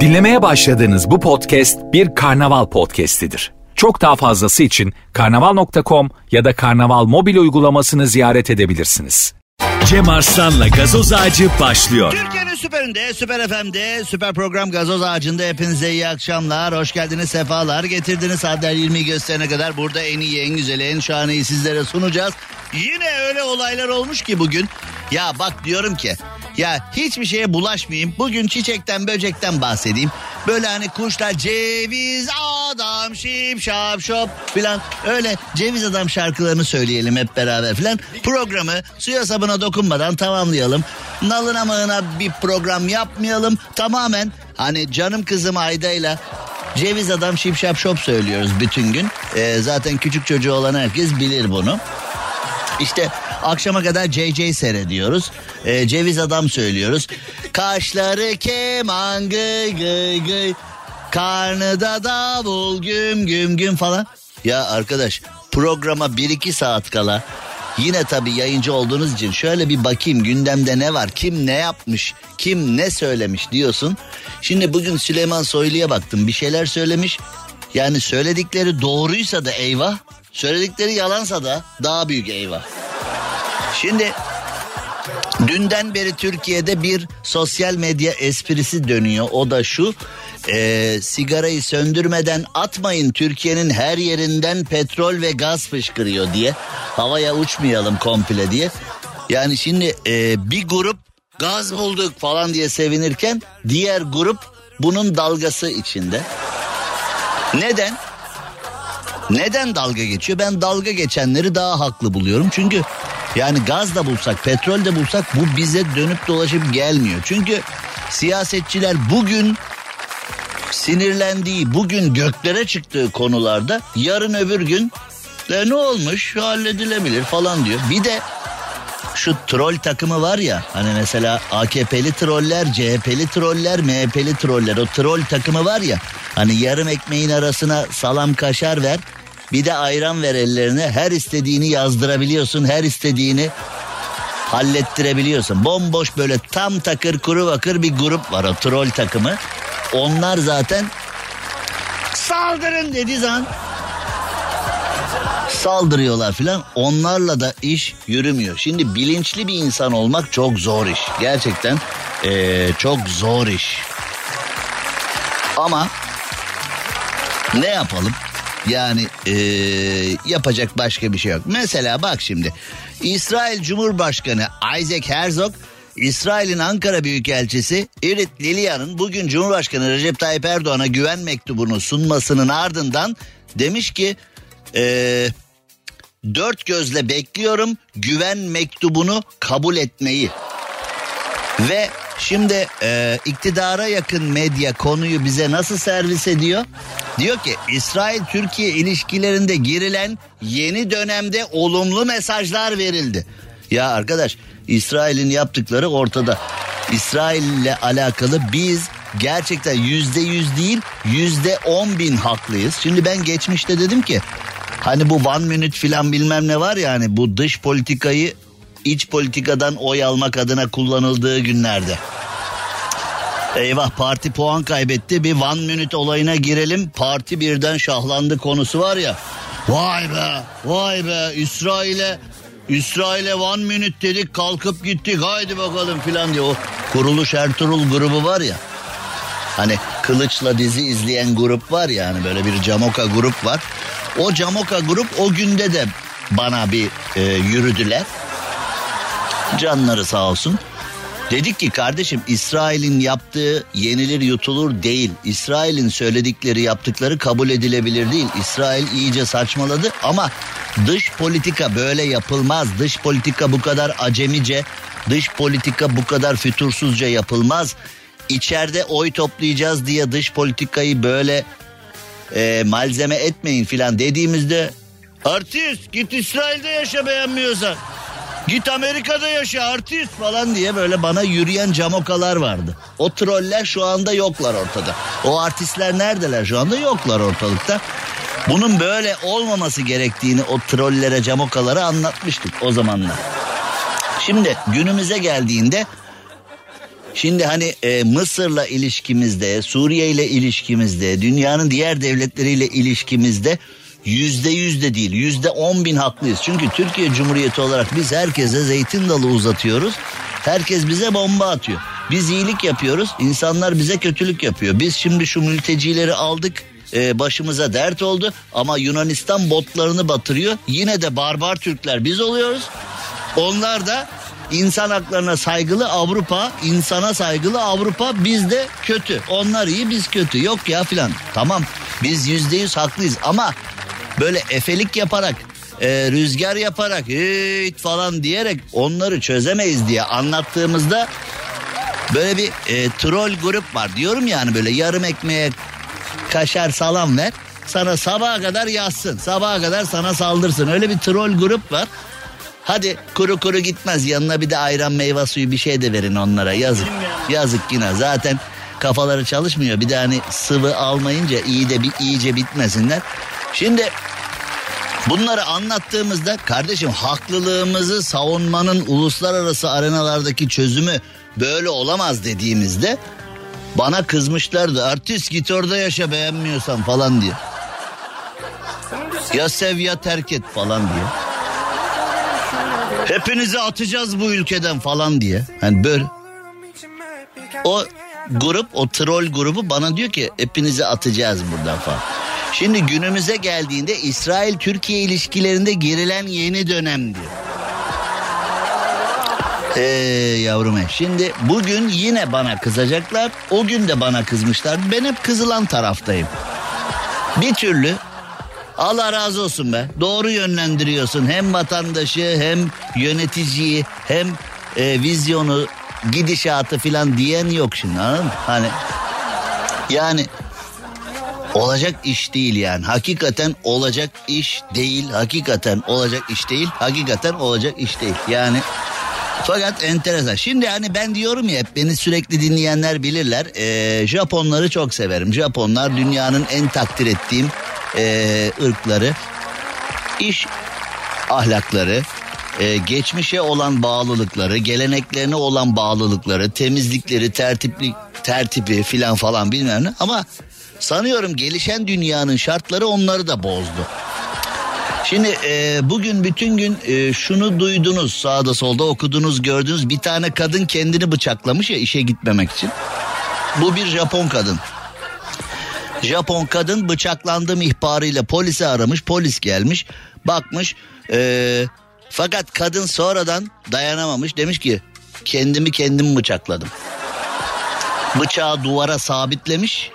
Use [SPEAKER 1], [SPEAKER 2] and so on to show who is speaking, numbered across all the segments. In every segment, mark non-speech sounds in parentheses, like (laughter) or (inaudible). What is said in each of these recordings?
[SPEAKER 1] Dinlemeye başladığınız bu podcast bir karnaval podcastidir. Çok daha fazlası için karnaval.com ya da karnaval mobil uygulamasını ziyaret edebilirsiniz.
[SPEAKER 2] Cem Arslan'la gazoz ağacı başlıyor.
[SPEAKER 3] Türkiye'nin süperinde, süper FM'de, süper program Gazoz Ağacı'nda hepinize iyi akşamlar. Hoş geldiniz, sefalar getirdiniz. Saatler 20 gösterene kadar burada en iyi, en güzeli, en şahaneyi sizlere sunacağız. Yine öyle olaylar olmuş ki bugün. Ya bak diyorum ki ya hiçbir şeye bulaşmayayım. Bugün çiçekten böcekten bahsedeyim. Böyle hani kuşlar ceviz adam şip şap şop filan öyle ceviz adam şarkılarını söyleyelim hep beraber filan. Programı suya sabuna dokunmadan tamamlayalım. Nalına mığına bir program yapmayalım. Tamamen hani canım kızım Ayda'yla ceviz adam şip şap şop söylüyoruz bütün gün. Ee, zaten küçük çocuğu olan herkes bilir bunu. İşte akşama kadar JJ seyrediyoruz. Ee, ceviz adam söylüyoruz. Kaşları keman gıy gıy gıy. Karnı da davul güm güm güm falan. Ya arkadaş programa 1-2 saat kala Yine tabii yayıncı olduğunuz için şöyle bir bakayım gündemde ne var, kim ne yapmış, kim ne söylemiş diyorsun. Şimdi bugün Süleyman Soylu'ya baktım bir şeyler söylemiş. Yani söyledikleri doğruysa da eyvah, söyledikleri yalansa da daha büyük eyvah. Şimdi dünden beri Türkiye'de bir sosyal medya esprisi dönüyor. O da şu. E, sigarayı söndürmeden atmayın Türkiye'nin her yerinden petrol ve gaz fışkırıyor diye. Havaya uçmayalım komple diye. Yani şimdi e, bir grup gaz bulduk falan diye sevinirken diğer grup bunun dalgası içinde. Neden? Neden dalga geçiyor? Ben dalga geçenleri daha haklı buluyorum. Çünkü yani gaz da bulsak, petrol de bulsak bu bize dönüp dolaşıp gelmiyor. Çünkü siyasetçiler bugün sinirlendiği, bugün göklere çıktığı konularda yarın öbür gün de ne olmuş halledilebilir falan diyor. Bir de şu troll takımı var ya hani mesela AKP'li troller, CHP'li troller, MHP'li troller o troll takımı var ya hani yarım ekmeğin arasına salam kaşar ver bir de ayran ver ellerine her istediğini yazdırabiliyorsun her istediğini hallettirebiliyorsun. Bomboş böyle tam takır kuru bakır bir grup var o troll takımı. Onlar zaten saldırın dediği zaman saldırıyorlar filan. Onlarla da iş yürümüyor. Şimdi bilinçli bir insan olmak çok zor iş. Gerçekten ee, çok zor iş. Ama ne yapalım? Yani ee, yapacak başka bir şey yok. Mesela bak şimdi İsrail Cumhurbaşkanı Isaac Herzog İsrail'in Ankara Büyükelçisi Irit Lilian'ın bugün Cumhurbaşkanı Recep Tayyip Erdoğan'a güven mektubunu sunmasının ardından demiş ki ee, dört gözle bekliyorum güven mektubunu kabul etmeyi. Ve şimdi e, iktidara yakın medya konuyu bize nasıl servis ediyor? Diyor ki İsrail-Türkiye ilişkilerinde girilen yeni dönemde olumlu mesajlar verildi. Ya arkadaş İsrail'in yaptıkları ortada. İsrail ile alakalı biz gerçekten yüzde yüz değil yüzde on bin haklıyız. Şimdi ben geçmişte dedim ki hani bu one minute filan bilmem ne var ya hani bu dış politikayı iç politikadan oy almak adına kullanıldığı günlerde. Eyvah parti puan kaybetti bir one minute olayına girelim parti birden şahlandı konusu var ya. Vay be vay be İsrail'e İsrail'e one minute dedik kalkıp gittik haydi bakalım filan diye o kuruluş Ertuğrul grubu var ya. Hani kılıçla dizi izleyen grup var ya hani böyle bir Camoka grup var. O Camoka grup o günde de bana bir e, yürüdüler. Canları sağ olsun. Dedik ki kardeşim İsrail'in yaptığı yenilir yutulur değil. İsrail'in söyledikleri yaptıkları kabul edilebilir değil. İsrail iyice saçmaladı ama dış politika böyle yapılmaz. Dış politika bu kadar acemice, dış politika bu kadar fütursuzca yapılmaz. İçeride oy toplayacağız diye dış politikayı böyle e, malzeme etmeyin filan dediğimizde artist git İsrail'de yaşa beğenmiyorsan. Git Amerika'da yaşa artist falan diye böyle bana yürüyen camokalar vardı. O troller şu anda yoklar ortada. O artistler neredeler şu anda yoklar ortalıkta. Bunun böyle olmaması gerektiğini o trollere camokalara anlatmıştık o zamanlar. Şimdi günümüze geldiğinde Şimdi hani e, Mısır'la ilişkimizde, Suriye ile ilişkimizde, dünyanın diğer devletleriyle ilişkimizde yüzde yüzde değil yüzde on bin haklıyız. Çünkü Türkiye Cumhuriyeti olarak biz herkese zeytin dalı uzatıyoruz. Herkes bize bomba atıyor. Biz iyilik yapıyoruz. insanlar bize kötülük yapıyor. Biz şimdi şu mültecileri aldık. E, başımıza dert oldu ama Yunanistan botlarını batırıyor. Yine de barbar Türkler biz oluyoruz. Onlar da insan haklarına saygılı Avrupa, insana saygılı Avrupa bizde kötü. Onlar iyi biz kötü. Yok ya filan. Tamam biz yüzde yüz haklıyız ama böyle efelik yaparak e, rüzgar yaparak hiç falan diyerek onları çözemeyiz diye anlattığımızda böyle bir e, troll grup var. Diyorum yani böyle yarım ekmeğe kaşar salam ver sana sabaha kadar yazsın sabaha kadar sana saldırsın. Öyle bir troll grup var. Hadi kuru kuru gitmez yanına bir de ayran meyve suyu bir şey de verin onlara. Yazık yazık yine zaten kafaları çalışmıyor. Bir de hani sıvı almayınca iyi de bir iyice bitmesinler şimdi Bunları anlattığımızda kardeşim haklılığımızı savunmanın uluslararası arenalardaki çözümü böyle olamaz dediğimizde bana kızmışlardı. Artist git orada yaşa beğenmiyorsan falan diye. Ya sev ya terk et falan diye. Hepinizi atacağız bu ülkeden falan diye. Hani böyle. O grup o troll grubu bana diyor ki hepinizi atacağız buradan falan. Şimdi günümüze geldiğinde İsrail-Türkiye ilişkilerinde girilen yeni dönem diyor. Ee, yavrum. Şimdi bugün yine bana kızacaklar. O gün de bana kızmışlar. Ben hep kızılan taraftayım. Bir türlü Allah razı olsun be. Doğru yönlendiriyorsun. Hem vatandaşı hem yöneticiyi hem e, vizyonu gidişatı filan diyen yok şimdi anladın mı? Hani yani olacak iş değil yani. Hakikaten olacak iş değil. Hakikaten olacak iş değil. Hakikaten olacak iş değil. Yani fakat enteresan. Şimdi hani ben diyorum ya hep beni sürekli dinleyenler bilirler. Ee, Japonları çok severim. Japonlar dünyanın en takdir ettiğim e, ırkları. İş ahlakları, e, geçmişe olan bağlılıkları, geleneklerine olan bağlılıkları, temizlikleri, tertipli, tertibi filan falan bilmem ne. Ama sanıyorum gelişen dünyanın şartları onları da bozdu. Şimdi e, bugün bütün gün e, şunu duydunuz sağda solda okudunuz gördünüz bir tane kadın kendini bıçaklamış ya işe gitmemek için. Bu bir Japon kadın. Japon kadın bıçaklandım ihbarıyla polisi aramış polis gelmiş bakmış e, fakat kadın sonradan dayanamamış demiş ki kendimi kendim bıçakladım. Bıçağı duvara sabitlemiş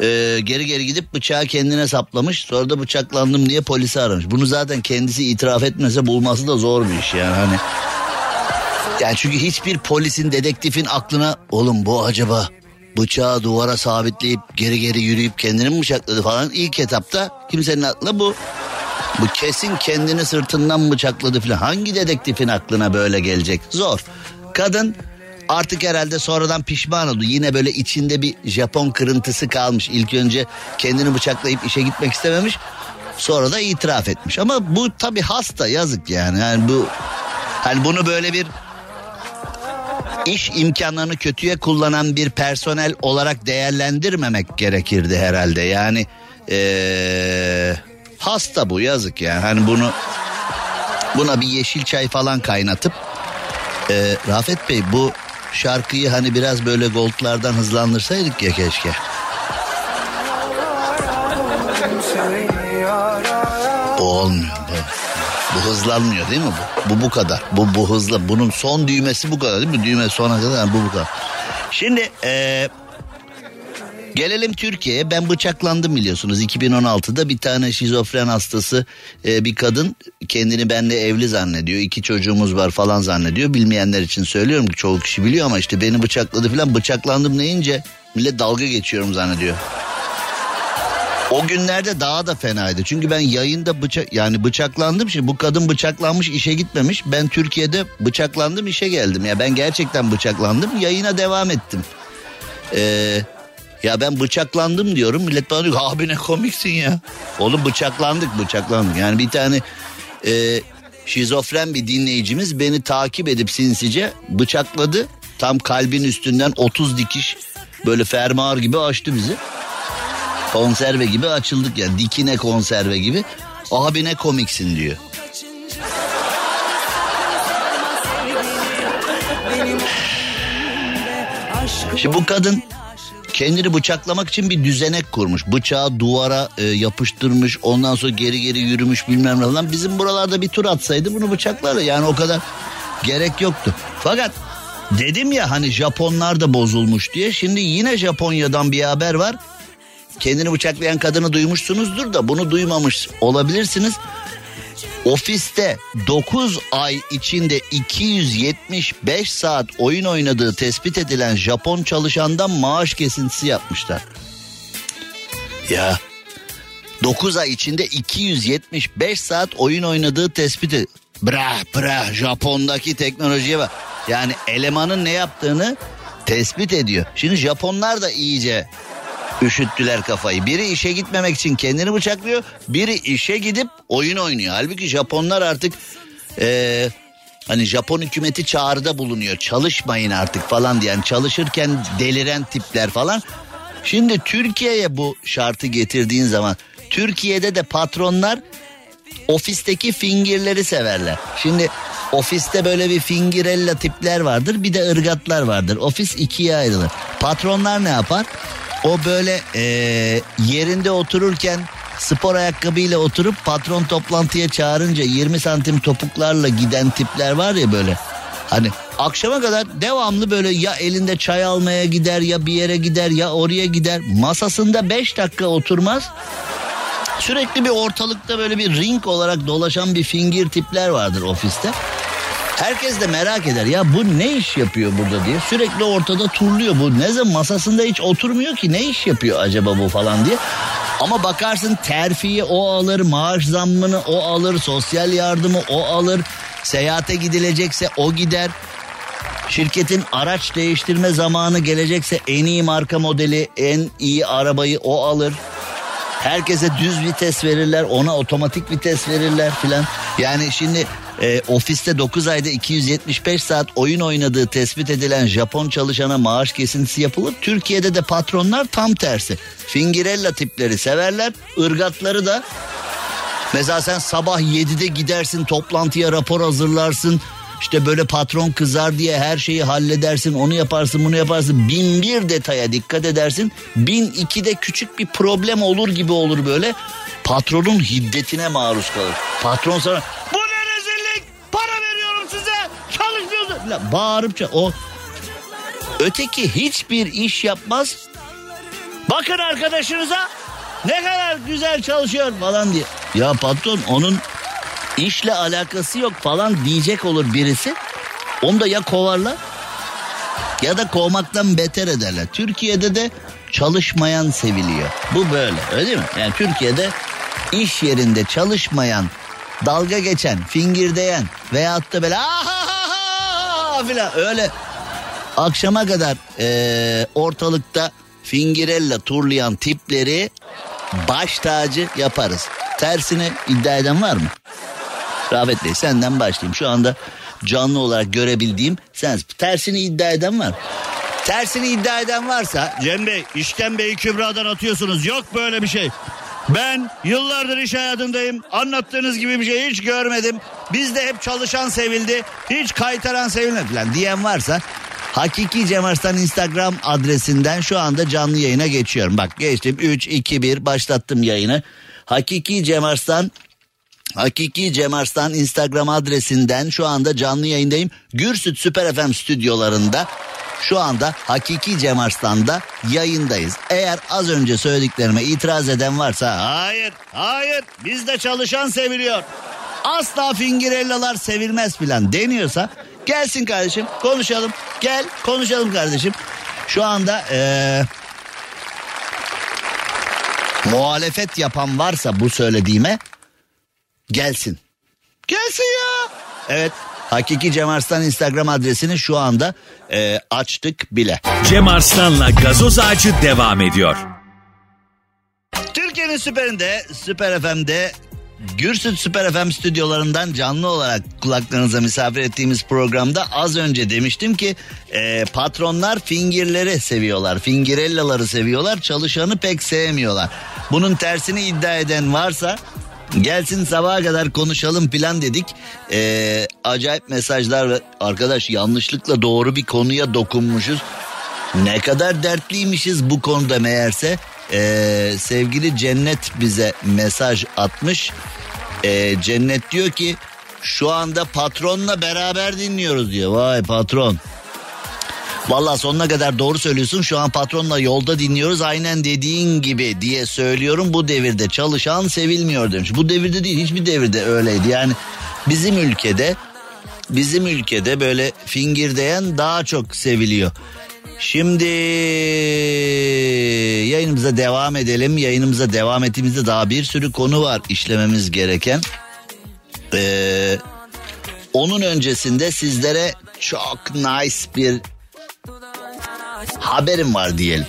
[SPEAKER 3] ee, geri geri gidip bıçağı kendine saplamış. Sonra da bıçaklandım diye polisi aramış. Bunu zaten kendisi itiraf etmese bulması da zor bir iş yani hani. Yani çünkü hiçbir polisin dedektifin aklına oğlum bu acaba bıçağı duvara sabitleyip geri geri yürüyüp kendini mi bıçakladı falan ilk etapta kimsenin aklına bu bu kesin kendini sırtından bıçakladı falan. Hangi dedektifin aklına böyle gelecek? Zor. Kadın Artık herhalde sonradan pişman oldu. Yine böyle içinde bir Japon kırıntısı kalmış. İlk önce kendini bıçaklayıp işe gitmek istememiş. Sonra da itiraf etmiş. Ama bu tabii hasta yazık yani. Yani bu hani bunu böyle bir iş imkanlarını kötüye kullanan bir personel olarak değerlendirmemek gerekirdi herhalde. Yani ee, hasta bu yazık yani. Hani bunu buna bir yeşil çay falan kaynatıp ee, Rafet Bey bu şarkıyı hani biraz böyle goldlardan hızlandırsaydık ya keşke. Bu olmuyor bu. Bu hızlanmıyor değil mi bu? Bu bu kadar. Bu bu hızla. Bunun son düğmesi bu kadar değil mi? Düğme sona kadar bu bu kadar. Şimdi ee, Gelelim Türkiye'ye ben bıçaklandım biliyorsunuz 2016'da bir tane şizofren hastası e, bir kadın kendini benle evli zannediyor iki çocuğumuz var falan zannediyor bilmeyenler için söylüyorum ki çoğu kişi biliyor ama işte beni bıçakladı falan bıçaklandım deyince millet dalga geçiyorum zannediyor. O günlerde daha da fenaydı. Çünkü ben yayında bıçak yani bıçaklandım. Şimdi bu kadın bıçaklanmış işe gitmemiş. Ben Türkiye'de bıçaklandım işe geldim. Ya ben gerçekten bıçaklandım. Yayına devam ettim. Ee, ya ben bıçaklandım diyorum. Millet bana diyor abi ne komiksin ya. Oğlum bıçaklandık bıçaklandık. Yani bir tane e, şizofren bir dinleyicimiz beni takip edip sinsice bıçakladı. tam kalbin üstünden 30 dikiş böyle fermuar gibi açtı bizi. Konserve gibi açıldık yani dikine konserve gibi. Abi ne komiksin diyor. Şimdi bu kadın kendini bıçaklamak için bir düzenek kurmuş. Bıçağı duvara e, yapıştırmış ondan sonra geri geri yürümüş bilmem ne falan. Bizim buralarda bir tur atsaydı bunu bıçaklardı yani o kadar gerek yoktu. Fakat dedim ya hani Japonlar da bozulmuş diye şimdi yine Japonya'dan bir haber var. Kendini bıçaklayan kadını duymuşsunuzdur da bunu duymamış olabilirsiniz. Ofiste 9 ay içinde 275 saat oyun oynadığı tespit edilen Japon çalışandan maaş kesintisi yapmışlar. Ya 9 ay içinde 275 saat oyun oynadığı tespit ed- Bra bra Japon'daki teknolojiye bak. Yani elemanın ne yaptığını tespit ediyor. Şimdi Japonlar da iyice üşüttüler kafayı. Biri işe gitmemek için kendini bıçaklıyor. Biri işe gidip oyun oynuyor. Halbuki Japonlar artık eee, hani Japon hükümeti çağrıda bulunuyor. Çalışmayın artık falan diyen çalışırken deliren tipler falan. Şimdi Türkiye'ye bu şartı getirdiğin zaman Türkiye'de de patronlar ofisteki fingirleri severler. Şimdi ofiste böyle bir fingirella tipler vardır bir de ırgatlar vardır. Ofis ikiye ayrılır. Patronlar ne yapar? O böyle eee, yerinde otururken spor ayakkabıyla oturup patron toplantıya çağırınca 20 santim topuklarla giden tipler var ya böyle. Hani akşama kadar devamlı böyle ya elinde çay almaya gider ya bir yere gider ya oraya gider. Masasında 5 dakika oturmaz. Sürekli bir ortalıkta böyle bir ring olarak dolaşan bir fingir tipler vardır ofiste. Herkes de merak eder ya bu ne iş yapıyor burada diye. Sürekli ortada turluyor bu. Ne zaman masasında hiç oturmuyor ki ne iş yapıyor acaba bu falan diye. Ama bakarsın terfiyi o alır, maaş zammını o alır, sosyal yardımı o alır. Seyahate gidilecekse o gider. Şirketin araç değiştirme zamanı gelecekse en iyi marka modeli, en iyi arabayı o alır. Herkese düz vites verirler, ona otomatik vites verirler filan. Yani şimdi e, ofiste 9 ayda 275 saat oyun oynadığı tespit edilen Japon çalışana maaş kesintisi yapılır. Türkiye'de de patronlar tam tersi. Fingirella tipleri severler, ırgatları da Mesela sen sabah 7'de gidersin toplantıya rapor hazırlarsın. İşte böyle patron kızar diye her şeyi halledersin onu yaparsın bunu yaparsın. Bin bir detaya dikkat edersin. Bin ikide küçük bir problem olur gibi olur böyle. Patronun hiddetine maruz kalır. Patron sana bu ne rezillik para veriyorum size La, bağırıp o öteki hiçbir iş yapmaz. Bakın arkadaşınıza ne kadar güzel çalışıyor falan diye. Ya patron onun işle alakası yok falan diyecek olur birisi. Onu da ya kovarlar ya da kovmaktan beter ederler. Türkiye'de de çalışmayan seviliyor. Bu böyle öyle mi? Yani Türkiye'de iş yerinde çalışmayan, dalga geçen, fingirdeyen veyahut da böyle "Ahahaha" filan öyle akşama kadar eee, ortalıkta fingirella turlayan tipleri baş tacı yaparız. Tersini iddia eden var mı? Rafet Bey senden başlayayım. Şu anda canlı olarak görebildiğim sen tersini iddia eden var. Tersini iddia eden varsa
[SPEAKER 4] Cem Bey işten Bey Kübra'dan atıyorsunuz. Yok böyle bir şey. Ben yıllardır iş hayatındayım. Anlattığınız gibi bir şey hiç görmedim. Bizde hep çalışan sevildi. Hiç kaytaran sevilmedi falan
[SPEAKER 3] diyen varsa Hakiki Cem Arslan Instagram adresinden şu anda canlı yayına geçiyorum. Bak geçtim 3 2 1 başlattım yayını. Hakiki Cem Arslan Hakiki Cem Arslan Instagram adresinden şu anda canlı yayındayım. Gürsüt Süper FM stüdyolarında şu anda Hakiki Cem Arslan'da yayındayız. Eğer az önce söylediklerime itiraz eden varsa
[SPEAKER 4] Hayır, hayır. Bizde çalışan seviliyor.
[SPEAKER 3] asla fingirellalar sevilmez filan deniyorsa gelsin kardeşim konuşalım. Gel konuşalım kardeşim. Şu anda eee muhalefet yapan varsa bu söylediğime gelsin. Gelsin ya. Evet Hakiki Cem Arslan Instagram adresini şu anda eee, açtık bile.
[SPEAKER 2] Cem Arslan'la gazoz ağacı devam ediyor.
[SPEAKER 3] Türkiye'nin süperinde, Süper FM'de Gürsüt Süper FM stüdyolarından canlı olarak kulaklarınıza misafir ettiğimiz programda az önce demiştim ki e, patronlar fingirleri seviyorlar. Fingirellaları seviyorlar çalışanı pek sevmiyorlar. Bunun tersini iddia eden varsa gelsin sabaha kadar konuşalım plan dedik. E, acayip mesajlar arkadaş yanlışlıkla doğru bir konuya dokunmuşuz. Ne kadar dertliymişiz bu konuda meğerse. Ee, sevgili Cennet bize mesaj atmış. Ee, Cennet diyor ki şu anda patronla beraber dinliyoruz diyor. Vay patron. Valla sonuna kadar doğru söylüyorsun. Şu an patronla yolda dinliyoruz. Aynen dediğin gibi diye söylüyorum. Bu devirde çalışan sevilmiyor demiş. Bu devirde değil hiçbir devirde öyleydi. Yani bizim ülkede bizim ülkede böyle fingirdeyen daha çok seviliyor. Şimdi yayınımıza devam edelim. Yayınımıza devam ettiğimizde daha bir sürü konu var işlememiz gereken. Ee, onun öncesinde sizlere çok nice bir haberim var diyelim.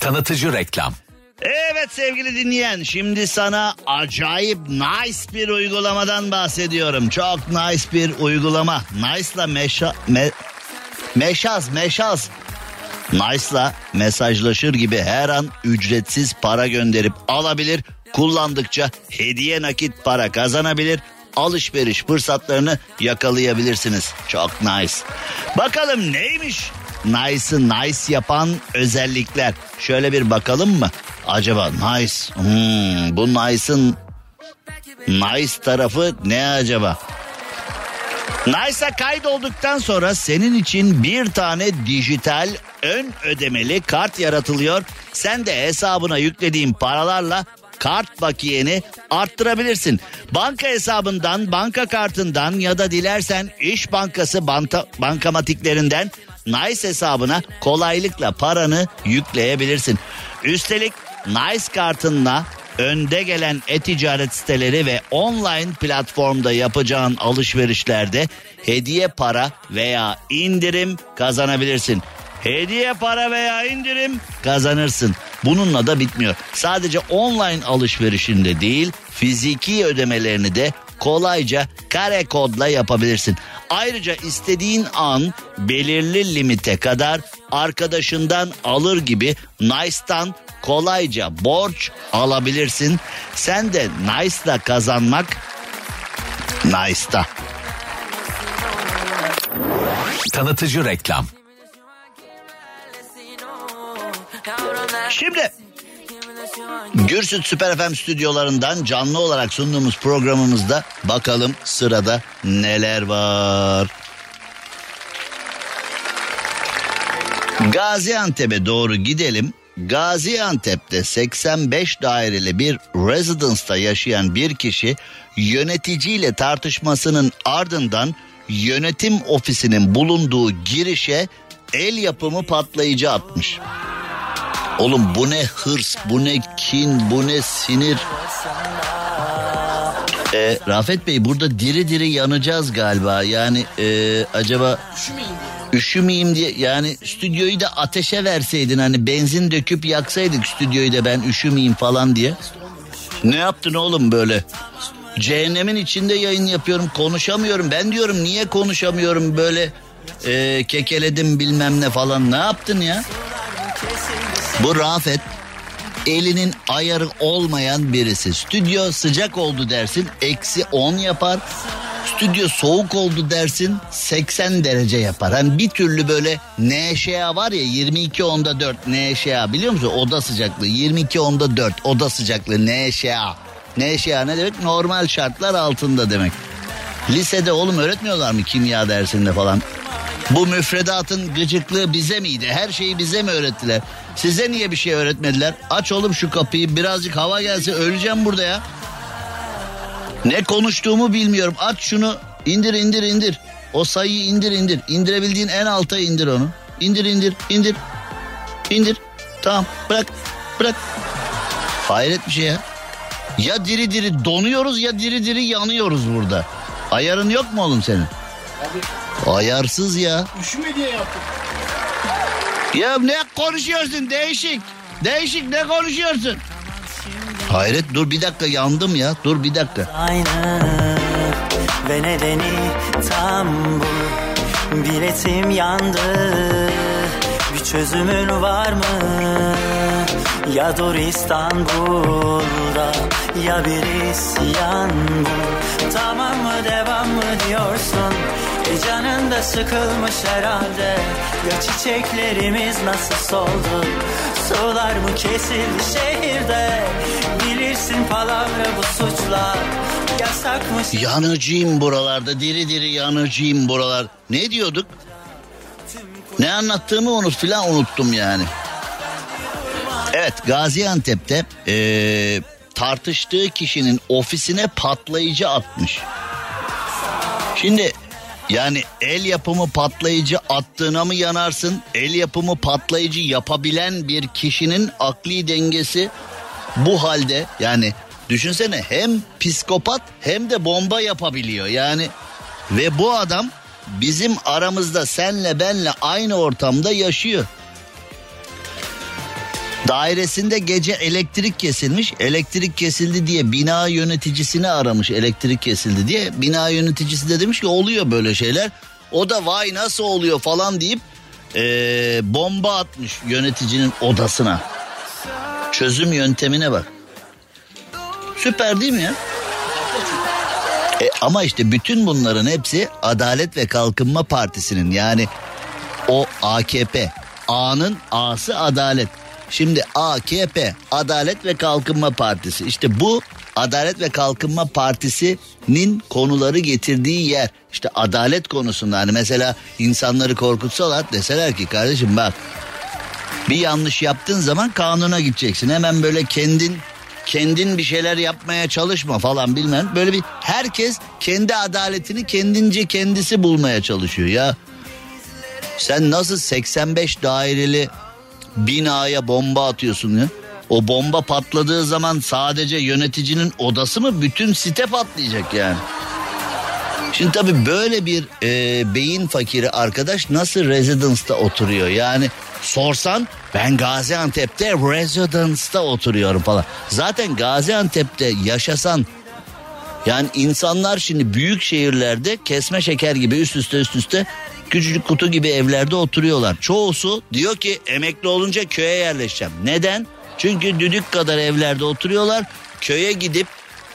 [SPEAKER 1] Tanıtıcı reklam.
[SPEAKER 3] Evet sevgili dinleyen şimdi sana acayip nice bir uygulamadan bahsediyorum. Çok nice bir uygulama. Nice'la meşa, me, meşaz meşaz. Nice'la mesajlaşır gibi her an ücretsiz para gönderip alabilir. Kullandıkça hediye nakit para kazanabilir. Alışveriş fırsatlarını yakalayabilirsiniz. Çok nice. Bakalım neymiş Nice'ı nice yapan özellikler. Şöyle bir bakalım mı? Acaba nice. Hmm, bu nice'ın nice tarafı ne acaba? Nice'a kaydolduktan sonra senin için bir tane dijital ön ödemeli kart yaratılıyor. Sen de hesabına yüklediğin paralarla kart bakiyeni arttırabilirsin. Banka hesabından, banka kartından ya da dilersen İş Bankası banta, bankamatiklerinden Nice hesabına kolaylıkla paranı yükleyebilirsin. Üstelik Nice kartınla önde gelen e-ticaret siteleri ve online platformda yapacağın alışverişlerde hediye para veya indirim kazanabilirsin. Hediye para veya indirim kazanırsın. Bununla da bitmiyor. Sadece online alışverişinde değil fiziki ödemelerini de kolayca kare kodla yapabilirsin. Ayrıca istediğin an belirli limite kadar arkadaşından alır gibi Nice'tan kolayca borç alabilirsin. Sen de Nice'la kazanmak Nice'ta.
[SPEAKER 1] Tanıtıcı reklam.
[SPEAKER 3] Şimdi Gürsüt Süper FM stüdyolarından canlı olarak sunduğumuz programımızda bakalım sırada neler var. Gaziantep'e doğru gidelim. Gaziantep'te 85 daireli bir residence'da yaşayan bir kişi yöneticiyle tartışmasının ardından yönetim ofisinin bulunduğu girişe el yapımı patlayıcı atmış. Oğlum bu ne hırs, bu ne kin, bu ne sinir. Ee, Rafet Bey burada diri diri yanacağız galiba. Yani e, acaba üşümeyeyim diye yani stüdyoyu da ateşe verseydin hani benzin döküp yaksaydık stüdyoyu da ben üşümeyeyim falan diye. Ne yaptın oğlum böyle? Cehennemin içinde yayın yapıyorum konuşamıyorum. Ben diyorum niye konuşamıyorum böyle e, kekeledim bilmem ne falan. Ne yaptın ya? Bu Rafet elinin ayarı olmayan birisi. Stüdyo sıcak oldu dersin eksi 10 yapar. Stüdyo soğuk oldu dersin 80 derece yapar. Hani bir türlü böyle NŞA var ya 22 onda 4 NŞA biliyor musun? Oda sıcaklığı 22 onda 4 oda sıcaklığı NŞA. NŞA ne demek? Normal şartlar altında demek. Lisede oğlum öğretmiyorlar mı kimya dersinde falan? Bu müfredatın gıcıklığı bize miydi? Her şeyi bize mi öğrettiler? Size niye bir şey öğretmediler? Aç oğlum şu kapıyı birazcık hava gelse öleceğim burada ya. Ne konuştuğumu bilmiyorum. Aç şunu indir indir indir. O sayıyı indir indir. İndirebildiğin en alta indir onu. İndir indir indir. İndir. Tamam bırak bırak. Hayret bir şey ya. Ya diri diri donuyoruz ya diri diri yanıyoruz burada. Ayarın yok mu oğlum senin? Ayarsız ya.
[SPEAKER 5] Üşüme diye yaptım.
[SPEAKER 3] Ya ne konuşuyorsun değişik. Değişik ne konuşuyorsun? Hayret dur bir dakika yandım ya. Dur bir dakika.
[SPEAKER 5] Aynı ve nedeni tam bu Biletim yandı Bir çözümün var mı? Ya dur İstanbul'da Ya bir isyan bu Tamam mı devam mı diyorsun E sıkılmış herhalde Ya çiçeklerimiz nasıl soldu Sular mı kesildi şehirde Bilirsin palavra bu suçlar Yasakmış
[SPEAKER 3] Yanıcıyım buralarda diri diri yanıcıyım buralar. Ne diyorduk? Ne anlattığımı unut filan unuttum yani. Evet Gaziantep'te eee, tartıştığı kişinin ofisine patlayıcı atmış. Şimdi yani el yapımı patlayıcı attığına mı yanarsın? El yapımı patlayıcı yapabilen bir kişinin akli dengesi bu halde yani düşünsene hem psikopat hem de bomba yapabiliyor yani ve bu adam bizim aramızda senle benle aynı ortamda yaşıyor. Dairesinde gece elektrik kesilmiş. Elektrik kesildi diye bina yöneticisini aramış. Elektrik kesildi diye. Bina yöneticisi de demiş ki oluyor böyle şeyler. O da vay nasıl oluyor falan deyip eee, bomba atmış yöneticinin odasına. Çözüm yöntemine bak. Süper değil mi ya? E, ama işte bütün bunların hepsi Adalet ve Kalkınma Partisi'nin yani o AKP. A'nın A'sı adalet. Şimdi AKP Adalet ve Kalkınma Partisi. İşte bu Adalet ve Kalkınma Partisi'nin konuları getirdiği yer. İşte adalet konusunda hani mesela insanları korkutsalar deseler ki kardeşim bak bir yanlış yaptığın zaman kanuna gideceksin. Hemen böyle kendin kendin bir şeyler yapmaya çalışma falan bilmem. Böyle bir herkes kendi adaletini kendince kendisi bulmaya çalışıyor ya. Sen nasıl 85 daireli binaya bomba atıyorsun ya? O bomba patladığı zaman sadece yöneticinin odası mı bütün site patlayacak yani. Şimdi tabii böyle bir e, beyin fakiri arkadaş nasıl residence'da oturuyor? Yani sorsan ben Gaziantep'te residence'da oturuyorum falan. Zaten Gaziantep'te yaşasan yani insanlar şimdi büyük şehirlerde kesme şeker gibi üst üste üst üste küçücük kutu gibi evlerde oturuyorlar. Çoğusu diyor ki emekli olunca köye yerleşeceğim. Neden? Çünkü düdük kadar evlerde oturuyorlar. Köye gidip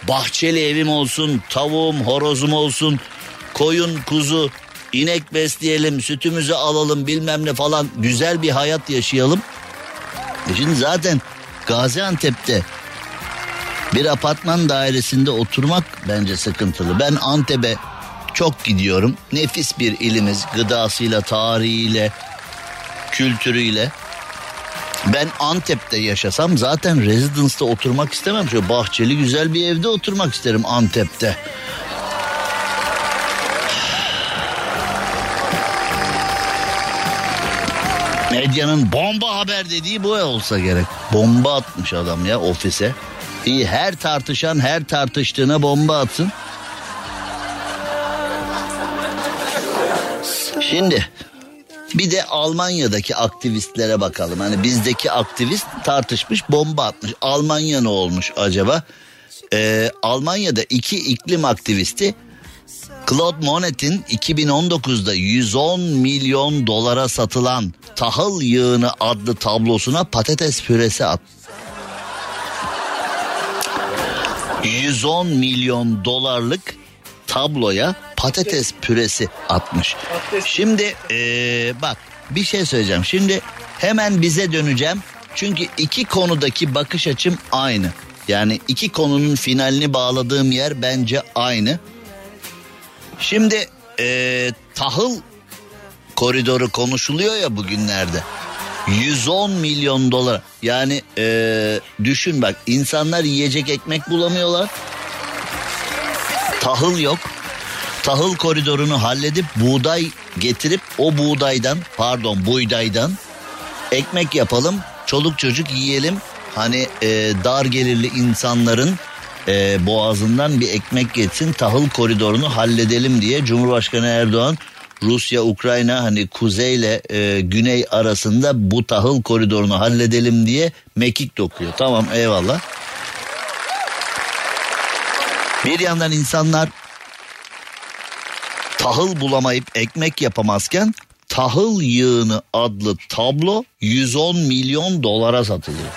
[SPEAKER 3] bahçeli evim olsun, tavuğum, horozum olsun, koyun, kuzu, inek besleyelim, sütümüzü alalım bilmem ne falan güzel bir hayat yaşayalım. E şimdi zaten Gaziantep'te bir apartman dairesinde oturmak bence sıkıntılı. Ben Antep'e çok gidiyorum. Nefis bir ilimiz gıdasıyla, tarihiyle, kültürüyle. Ben Antep'te yaşasam zaten residence'da oturmak istemem. Şöyle bahçeli güzel bir evde oturmak isterim Antep'te. Medyanın bomba haber dediği bu olsa gerek. Bomba atmış adam ya ofise. İyi her tartışan her tartıştığına bomba atsın. Şimdi bir de Almanya'daki aktivistlere bakalım. Hani bizdeki aktivist tartışmış bomba atmış. Almanya ne olmuş acaba? Ee, Almanya'da iki iklim aktivisti Claude Monet'in 2019'da 110 milyon dolara satılan tahıl yığını adlı tablosuna patates püresi at. 110 milyon dolarlık tabloya patates püresi atmış. Şimdi ee, bak bir şey söyleyeceğim. Şimdi hemen bize döneceğim. Çünkü iki konudaki bakış açım aynı. Yani iki konunun finalini bağladığım yer bence aynı. Şimdi ee, tahıl koridoru konuşuluyor ya bugünlerde. 110 milyon dolar. Yani ee, düşün bak insanlar yiyecek ekmek bulamıyorlar. Tahıl yok. Tahıl koridorunu halledip buğday getirip o buğdaydan pardon buğdaydan ekmek yapalım. Çoluk çocuk yiyelim. Hani ee, dar gelirli insanların e, boğazından bir ekmek geçsin tahıl koridorunu halledelim diye Cumhurbaşkanı Erdoğan Rusya Ukrayna hani kuzeyle e, güney arasında bu tahıl koridorunu halledelim diye mekik dokuyor. Tamam eyvallah. Bir yandan insanlar tahıl bulamayıp ekmek yapamazken tahıl yığını adlı tablo 110 milyon dolara satılıyor.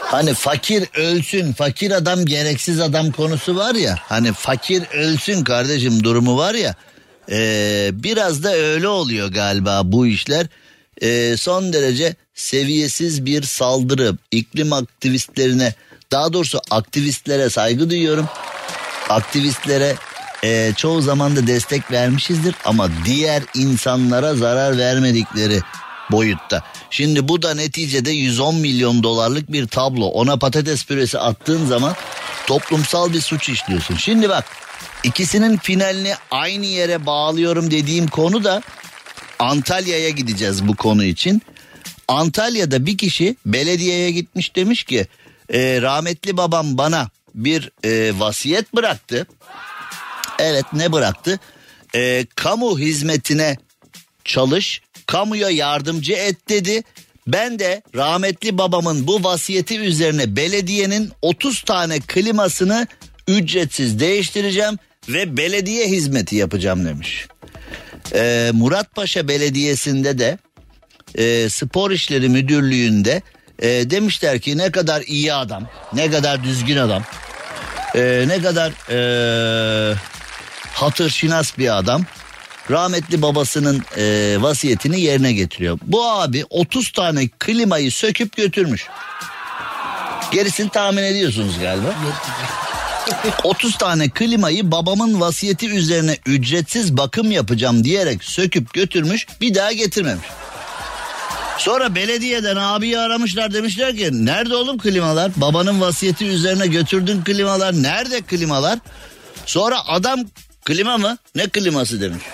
[SPEAKER 3] Hani fakir ölsün, fakir adam gereksiz adam konusu var ya. Hani fakir ölsün kardeşim durumu var ya. Ee, biraz da öyle oluyor galiba bu işler. Ee, son derece seviyesiz bir saldırı iklim aktivistlerine daha doğrusu aktivistlere saygı duyuyorum. Aktivistlere e, çoğu zaman da destek vermişizdir ama diğer insanlara zarar vermedikleri boyutta. Şimdi bu da neticede 110 milyon dolarlık bir tablo. Ona patates püresi attığın zaman toplumsal bir suç işliyorsun. Şimdi bak ikisinin finalini aynı yere bağlıyorum dediğim konu da Antalya'ya gideceğiz bu konu için. Antalya'da bir kişi belediyeye gitmiş demiş ki e, rahmetli babam bana bir e, vasiyet bıraktı. Evet ne bıraktı? E, kamu hizmetine çalış, kamuya yardımcı et dedi. Ben de rahmetli babamın bu vasiyeti üzerine belediyenin 30 tane klimasını ücretsiz değiştireceğim ve belediye hizmeti yapacağım demiş. Ee, Muratpaşa Belediyesi'nde de e, spor işleri müdürlüğünde e, demişler ki ne kadar iyi adam, ne kadar düzgün adam, e, ne kadar e, hatır şinas bir adam. Rahmetli babasının e, vasiyetini yerine getiriyor. Bu abi 30 tane klimayı söküp götürmüş. Gerisini tahmin ediyorsunuz galiba. (laughs) 30 tane klimayı babamın vasiyeti üzerine ücretsiz bakım yapacağım diyerek söküp götürmüş bir daha getirmemiş. Sonra belediyeden abiyi aramışlar demişler ki nerede oğlum klimalar? Babanın vasiyeti üzerine götürdün klimalar nerede klimalar? Sonra adam klima mı? Ne kliması demiş.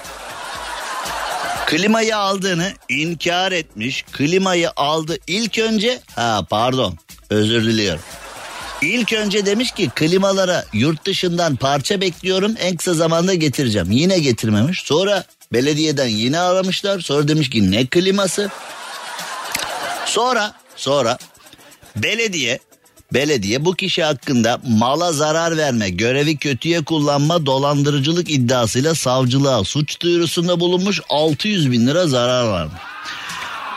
[SPEAKER 3] Klimayı aldığını inkar etmiş. Klimayı aldı ilk önce ha pardon özür diliyorum. İlk önce demiş ki klimalara yurt dışından parça bekliyorum en kısa zamanda getireceğim. Yine getirmemiş. Sonra belediyeden yine aramışlar. Sonra demiş ki ne kliması? Sonra sonra belediye belediye bu kişi hakkında mala zarar verme, görevi kötüye kullanma, dolandırıcılık iddiasıyla savcılığa suç duyurusunda bulunmuş 600 bin lira zarar varmış.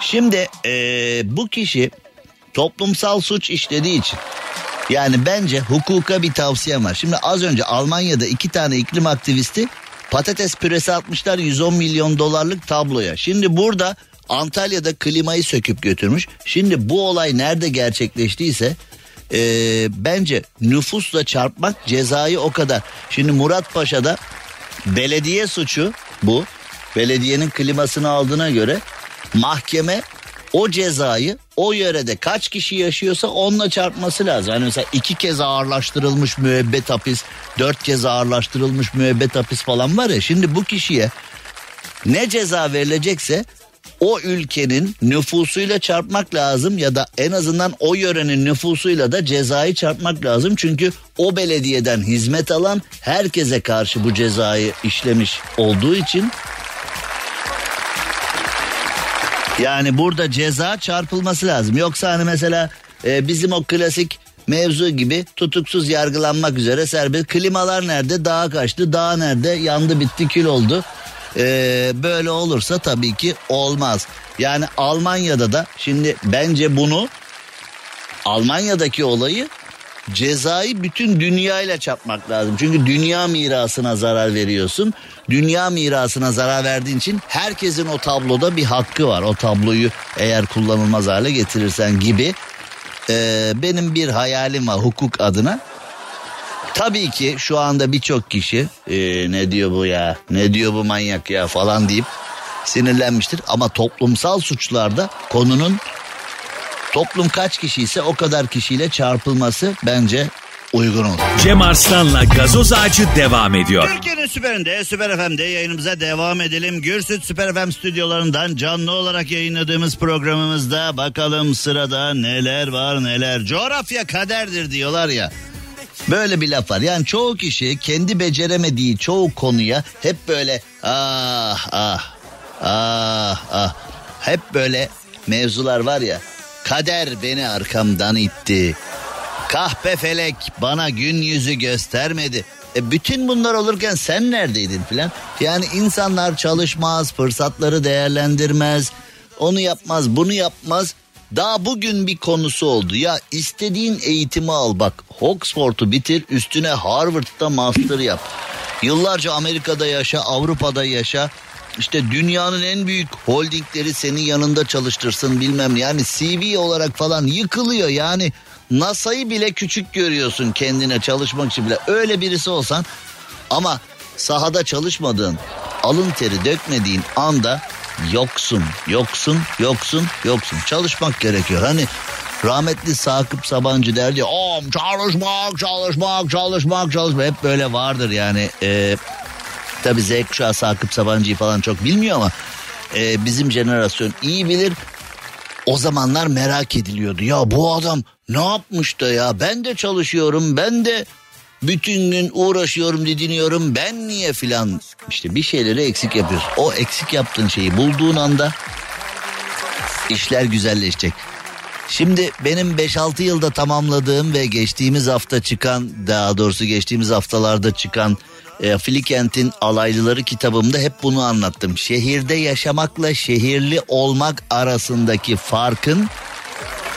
[SPEAKER 3] Şimdi ee, bu kişi toplumsal suç işlediği için yani bence hukuka bir tavsiyem var. Şimdi az önce Almanya'da iki tane iklim aktivisti patates püresi atmışlar 110 milyon dolarlık tabloya. Şimdi burada Antalya'da klimayı söküp götürmüş. Şimdi bu olay nerede gerçekleştiyse e, bence nüfusla çarpmak cezayı o kadar. Şimdi Murat Paşa'da belediye suçu bu. Belediyenin klimasını aldığına göre mahkeme o cezayı o yörede kaç kişi yaşıyorsa onunla çarpması lazım. Yani mesela iki kez ağırlaştırılmış müebbet hapis, dört kez ağırlaştırılmış müebbet hapis falan var ya. Şimdi bu kişiye ne ceza verilecekse o ülkenin nüfusuyla çarpmak lazım ya da en azından o yörenin nüfusuyla da cezayı çarpmak lazım. Çünkü o belediyeden hizmet alan herkese karşı bu cezayı işlemiş olduğu için yani burada ceza çarpılması lazım. Yoksa hani mesela e, bizim o klasik mevzu gibi tutuksuz yargılanmak üzere serbest. Klimalar nerede? Dağa kaçtı. Dağ nerede? Yandı bitti kül oldu. Ee, böyle olursa tabii ki olmaz. Yani Almanya'da da şimdi bence bunu Almanya'daki olayı cezayı bütün dünyayla çarpmak lazım. Çünkü dünya mirasına zarar veriyorsun. Dünya mirasına zarar verdiğin için herkesin o tabloda bir hakkı var. O tabloyu eğer kullanılmaz hale getirirsen gibi. Ee, benim bir hayalim var hukuk adına. Tabii ki şu anda birçok kişi e, ne diyor bu ya ne diyor bu manyak ya falan deyip sinirlenmiştir. Ama toplumsal suçlarda konunun toplum kaç kişi ise o kadar kişiyle çarpılması bence uygun olur.
[SPEAKER 2] Cem Arslan'la gazoz ağacı devam ediyor.
[SPEAKER 4] Türkiye'nin süperinde, Süper FM'de yayınımıza devam edelim. Gürsüt Süper FM stüdyolarından canlı olarak yayınladığımız programımızda bakalım sırada neler var neler. Coğrafya kaderdir diyorlar ya.
[SPEAKER 3] Böyle bir laf var. Yani çoğu kişi kendi beceremediği çoğu konuya hep böyle ah ah ah ah hep böyle mevzular var ya. Kader beni arkamdan itti. Kahpe felek bana gün yüzü göstermedi. E bütün bunlar olurken sen neredeydin filan? Yani insanlar çalışmaz, fırsatları değerlendirmez, onu yapmaz, bunu yapmaz. Daha bugün bir konusu oldu. Ya istediğin eğitimi al bak. Oxford'u bitir, üstüne Harvard'da master yap. Yıllarca Amerika'da yaşa, Avrupa'da yaşa. İşte dünyanın en büyük holdingleri senin yanında çalıştırsın bilmem yani CV olarak falan yıkılıyor yani NASA'yı bile küçük görüyorsun kendine çalışmak için bile öyle birisi olsan ama sahada çalışmadığın alın teri dökmediğin anda yoksun yoksun yoksun yoksun. Çalışmak gerekiyor. Hani rahmetli Sakıp Sabancı derdi "Om, çalışmak çalışmak çalışmak çalışmak. Hep böyle vardır yani. Ee, Tabi Z kuşağı Sakıp Sabancı'yı falan çok bilmiyor ama e, bizim jenerasyon iyi bilir. O zamanlar merak ediliyordu. Ya bu adam ne yapmış da ya? Ben de çalışıyorum ben de bütün gün uğraşıyorum didiniyorum ben niye filan. işte bir şeyleri eksik yapıyoruz. O eksik yaptığın şeyi bulduğun anda işler güzelleşecek. Şimdi benim 5-6 yılda tamamladığım ve geçtiğimiz hafta çıkan daha doğrusu geçtiğimiz haftalarda çıkan e, Filikent'in alaylıları kitabımda hep bunu anlattım. Şehirde yaşamakla şehirli olmak arasındaki farkın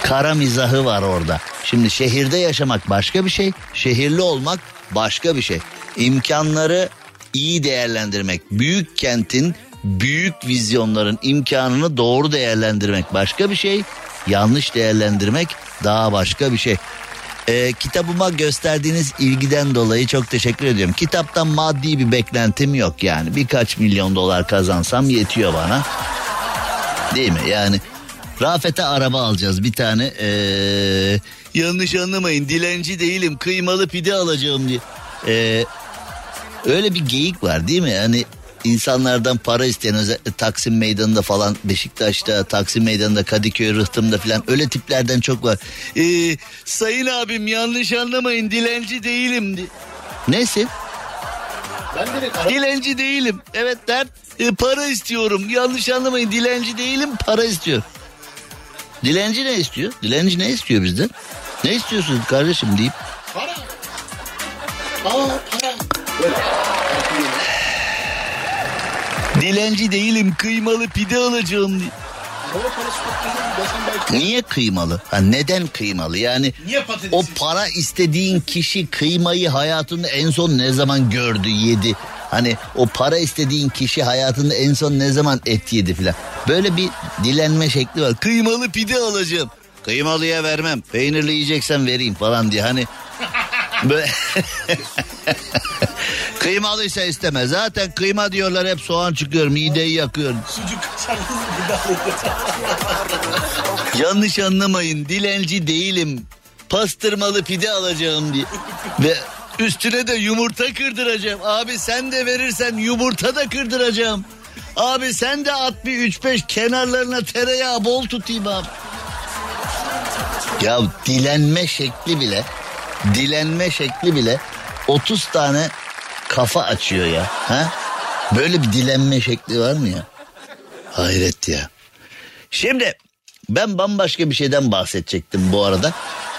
[SPEAKER 3] kara mizahı var orada. Şimdi şehirde yaşamak başka bir şey, şehirli olmak başka bir şey. İmkanları iyi değerlendirmek, büyük kentin büyük vizyonların imkanını doğru değerlendirmek başka bir şey, yanlış değerlendirmek daha başka bir şey. Ee, kitabıma gösterdiğiniz ilgiden dolayı çok teşekkür ediyorum. Kitaptan maddi bir beklentim yok yani. Birkaç milyon dolar kazansam yetiyor bana. Değil mi? Yani Rafet'e araba alacağız bir tane. Ee, yanlış anlamayın dilenci değilim kıymalı pide alacağım diye. Ee, öyle bir geyik var değil mi? Yani insanlardan para isteyen Taksim Meydanı'nda falan Beşiktaş'ta Taksim Meydanı'nda Kadıköy Rıhtım'da falan öyle tiplerden çok var. Ee, sayın abim yanlış anlamayın dilenci değilim. Di- Nesin? Dilenci değilim. Evet dert e, para istiyorum. Yanlış anlamayın dilenci değilim para istiyor. Dilenci ne istiyor? Dilenci ne istiyor bizden? Ne istiyorsun kardeşim deyip. Dilenci değilim kıymalı pide alacağım diye. Niye kıymalı? Ha, neden kıymalı? Yani o para istediğin kişi kıymayı hayatında en son ne zaman gördü yedi? Hani o para istediğin kişi hayatında en son ne zaman et yedi filan. Böyle bir dilenme şekli var. Kıymalı pide alacağım. Kıymalıya vermem. Peynirli yiyeceksen vereyim falan diye. Hani böyle (laughs) Kıymalıysa isteme. Zaten kıyma diyorlar hep soğan çıkıyor mideyi yakıyor. Yanlış anlamayın dilenci değilim. Pastırmalı pide alacağım diye. Ve üstüne de yumurta kırdıracağım. Abi sen de verirsen yumurta da kırdıracağım. Abi sen de at bir 3-5 kenarlarına tereyağı bol tutayım abi. Ya dilenme şekli bile dilenme şekli bile 30 tane kafa açıyor ya. Ha? Böyle bir dilenme şekli var mı ya? Hayret ya. Şimdi ben bambaşka bir şeyden bahsedecektim bu arada.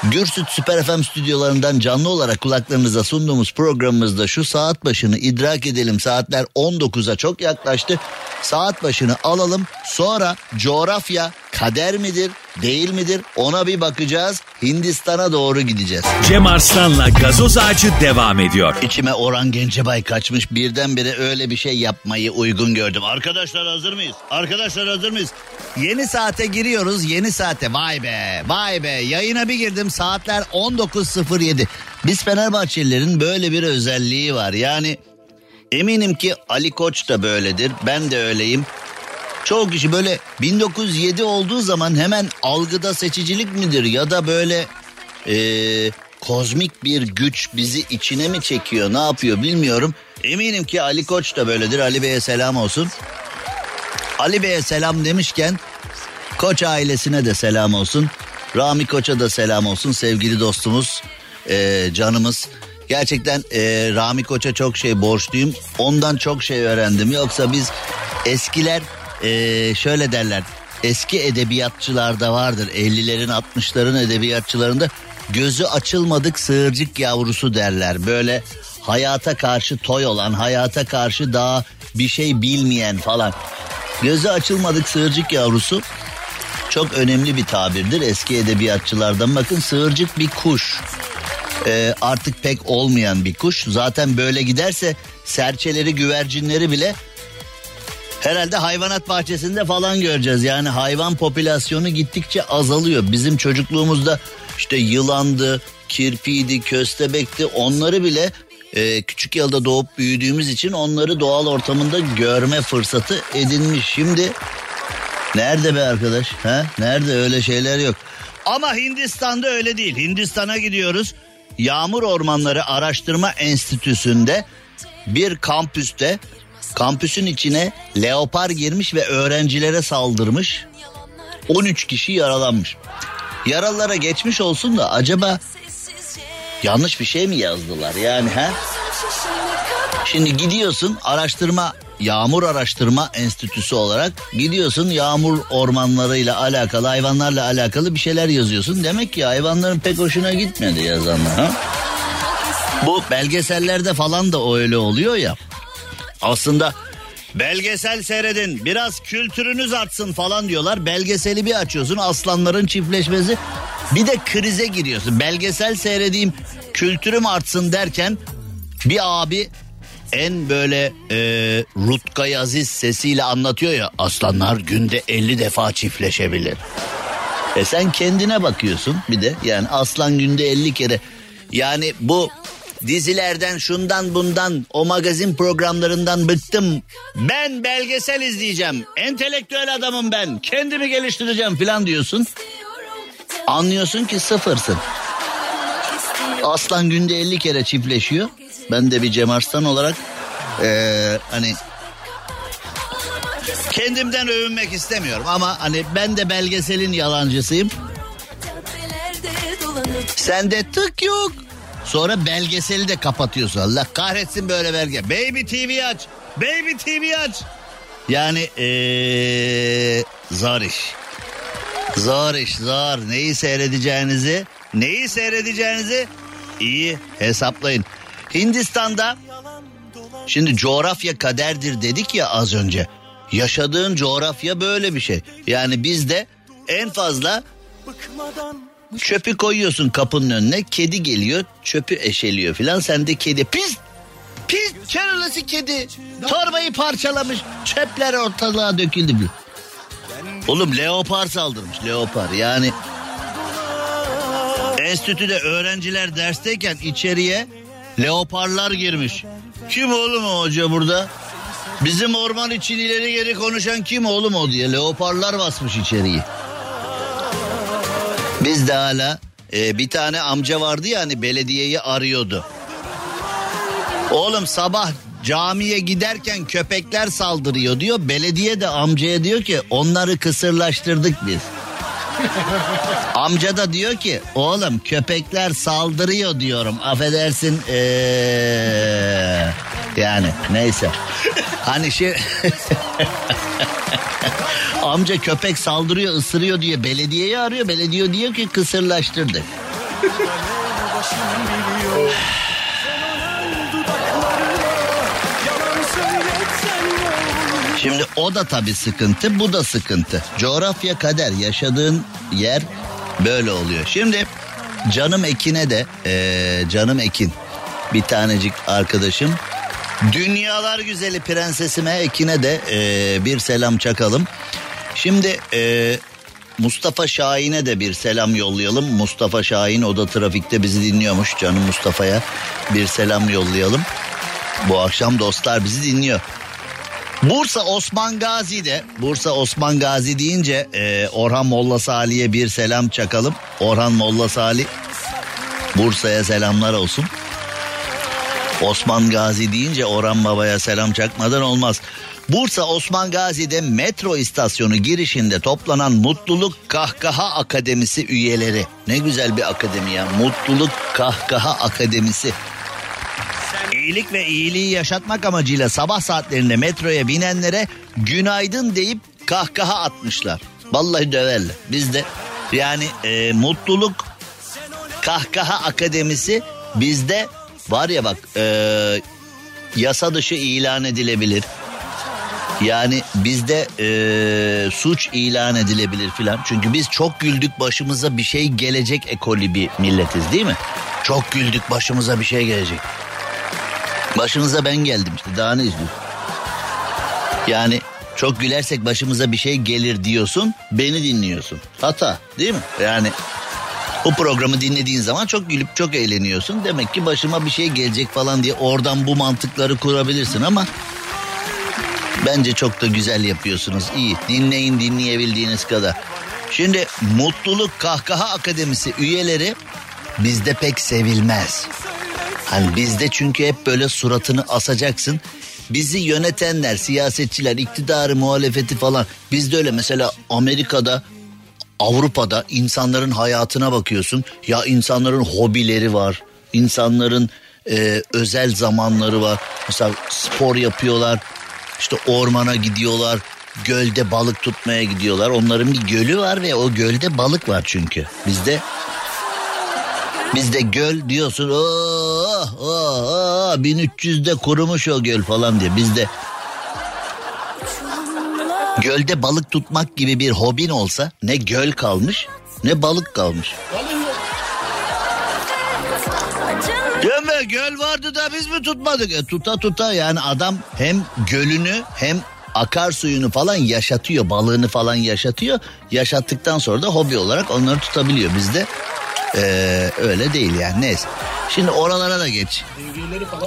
[SPEAKER 3] Gürsüt Süper FM stüdyolarından canlı olarak kulaklarınıza sunduğumuz programımızda şu saat başını idrak edelim. Saatler 19'a çok yaklaştı. Saat başını alalım. Sonra coğrafya kader midir, değil midir ona bir bakacağız. Hindistan'a doğru gideceğiz.
[SPEAKER 2] Cem Arslan'la gazoz ağacı devam ediyor.
[SPEAKER 3] İçime Orhan Gencebay kaçmış birdenbire öyle bir şey yapmayı uygun gördüm. Arkadaşlar hazır mıyız? Arkadaşlar hazır mıyız? Yeni saate giriyoruz yeni saate vay be vay be yayına bir girdim saatler 19.07. Biz Fenerbahçelilerin böyle bir özelliği var yani eminim ki Ali Koç da böyledir ben de öyleyim. Çoğu kişi böyle 1907 olduğu zaman hemen algıda seçicilik midir ya da böyle eee, kozmik bir güç bizi içine mi çekiyor ne yapıyor bilmiyorum. Eminim ki Ali Koç da böyledir Ali Bey'e selam olsun. Ali Bey'e selam demişken Koç ailesine de selam olsun. Rami Koç'a da selam olsun sevgili dostumuz, eee, canımız. Gerçekten eee, Rami Koç'a çok şey borçluyum. Ondan çok şey öğrendim. Yoksa biz eskiler eee, şöyle derler. Eski edebiyatçılarda vardır 50'lerin 60'ların edebiyatçılarında
[SPEAKER 6] gözü açılmadık sığırcık yavrusu derler. Böyle hayata karşı toy olan, hayata karşı daha bir şey bilmeyen falan. Gözü açılmadık sığırcık yavrusu çok önemli bir tabirdir eski edebiyatçılardan. Bakın sığırcık bir kuş. Ee, artık pek olmayan bir kuş. Zaten böyle giderse serçeleri, güvercinleri bile herhalde hayvanat bahçesinde falan göreceğiz. Yani hayvan popülasyonu gittikçe azalıyor. Bizim çocukluğumuzda işte yılandı, kirpiydi, köstebekti onları bile e, küçük yılda doğup büyüdüğümüz için onları doğal ortamında görme fırsatı edinmiş. Şimdi nerede be arkadaş? Ha? Nerede öyle şeyler yok.
[SPEAKER 3] Ama Hindistan'da öyle değil. Hindistan'a gidiyoruz. Yağmur Ormanları Araştırma Enstitüsü'nde bir kampüste kampüsün içine leopar girmiş ve öğrencilere saldırmış. 13 kişi yaralanmış. Yaralılara geçmiş olsun da acaba yanlış bir şey mi yazdılar yani ha? Şimdi gidiyorsun araştırma Yağmur Araştırma Enstitüsü olarak gidiyorsun yağmur ormanlarıyla alakalı hayvanlarla alakalı bir şeyler yazıyorsun. Demek ki hayvanların pek hoşuna gitmedi yazanlar ha? Bu belgesellerde falan da öyle oluyor ya. Aslında belgesel seyredin biraz kültürünüz artsın falan diyorlar. Belgeseli bir açıyorsun aslanların çiftleşmesi bir de krize giriyorsun. Belgesel seyredeyim kültürüm artsın derken bir abi en böyle e, Rutkay Aziz sesiyle anlatıyor ya aslanlar günde 50 defa çiftleşebilir. E sen kendine bakıyorsun bir de yani aslan günde 50 kere yani bu dizilerden şundan bundan o magazin programlarından bıktım. Ben belgesel izleyeceğim. Entelektüel adamım ben. Kendimi geliştireceğim falan diyorsun. Anlıyorsun ki sıfırsın. Aslan günde 50 kere çiftleşiyor. Ben de bir Cem Arslan olarak ee, hani kendimden övünmek istemiyorum ama hani ben de belgeselin yalancısıyım. Sende tık yok. Sonra belgeseli de kapatıyorsun. Allah kahretsin böyle belge. Baby TV aç. Baby TV aç. Yani ee, zor iş. Zor iş zor. Neyi seyredeceğinizi, neyi seyredeceğinizi iyi hesaplayın. Hindistan'da şimdi coğrafya kaderdir dedik ya az önce. Yaşadığın coğrafya böyle bir şey. Yani bizde en fazla çöpü koyuyorsun kapının önüne. Kedi geliyor çöpü eşeliyor filan. Sen de kedi pis pis çarılısı kedi. Torbayı parçalamış. Çöpler ortalığa döküldü. Oğlum leopar saldırmış leopar yani. Enstitüde öğrenciler dersteyken içeriye leoparlar girmiş. Kim oğlum o hoca burada? Bizim orman için ileri geri konuşan kim oğlum o diye leoparlar basmış içeriye. Biz de hala e, bir tane amca vardı ya hani belediyeyi arıyordu. Oğlum sabah camiye giderken köpekler saldırıyor diyor. Belediye de amcaya diyor ki onları kısırlaştırdık biz. (laughs) Amca da diyor ki oğlum köpekler saldırıyor diyorum affedersin ee, yani neyse. Hani şey (laughs) (laughs) amca köpek saldırıyor ısırıyor diye belediyeyi arıyor belediye diyor ki kısırlaştırdık. (sighs) Şimdi o da tabii sıkıntı, bu da sıkıntı. Coğrafya kader, yaşadığın yer böyle oluyor. Şimdi canım Ekin'e de, ee, canım Ekin bir tanecik arkadaşım. Dünyalar güzeli prensesime Ekin'e de ee, bir selam çakalım. Şimdi ee, Mustafa Şahin'e de bir selam yollayalım. Mustafa Şahin o da trafikte bizi dinliyormuş. Canım Mustafa'ya bir selam yollayalım. Bu akşam dostlar bizi dinliyor. Bursa Osman Gazi'de Bursa Osman Gazi deyince e, Orhan Molla Salih'e bir selam çakalım. Orhan Molla Salih Bursa'ya selamlar olsun. Osman Gazi deyince Orhan Baba'ya selam çakmadan olmaz. Bursa Osman Gazi'de metro istasyonu girişinde toplanan Mutluluk Kahkaha Akademisi üyeleri. Ne güzel bir akademi ya. Mutluluk Kahkaha Akademisi. İyilik ve iyiliği yaşatmak amacıyla sabah saatlerinde metroya binenlere günaydın deyip kahkaha atmışlar. Vallahi döverler. Biz de yani e, mutluluk kahkaha akademisi bizde var ya bak e, yasa dışı ilan edilebilir. Yani bizde e, suç ilan edilebilir filan. Çünkü biz çok güldük başımıza bir şey gelecek ekoli bir milletiz değil mi? Çok güldük başımıza bir şey gelecek. Başınıza ben geldim işte daha ne istiyorsun? Yani çok gülersek başımıza bir şey gelir diyorsun beni dinliyorsun. Hata değil mi? Yani o programı dinlediğin zaman çok gülüp çok eğleniyorsun. Demek ki başıma bir şey gelecek falan diye oradan bu mantıkları kurabilirsin ama bence çok da güzel yapıyorsunuz. İyi dinleyin dinleyebildiğiniz kadar. Şimdi Mutluluk Kahkaha Akademisi üyeleri bizde pek sevilmez. Hani bizde çünkü hep böyle suratını asacaksın. Bizi yönetenler, siyasetçiler, iktidarı, muhalefeti falan bizde öyle mesela Amerika'da Avrupa'da insanların hayatına bakıyorsun. Ya insanların hobileri var. insanların e, özel zamanları var. Mesela spor yapıyorlar. işte ormana gidiyorlar. Gölde balık tutmaya gidiyorlar. Onların bir gölü var ve o gölde balık var çünkü. Bizde bizde göl diyorsun. Oh, oh, oh, 1300'de kurumuş o göl falan diye. Bizde Gölde balık tutmak gibi bir hobin olsa ne göl kalmış ne balık kalmış. Değil? Göl vardı da biz mi tutmadık? E, tuta tuta yani adam hem gölünü hem akarsuyunu falan yaşatıyor. Balığını falan yaşatıyor. Yaşattıktan sonra da hobi olarak onları tutabiliyor. Bizde ee, öyle değil yani neyse. Şimdi oralara da geç.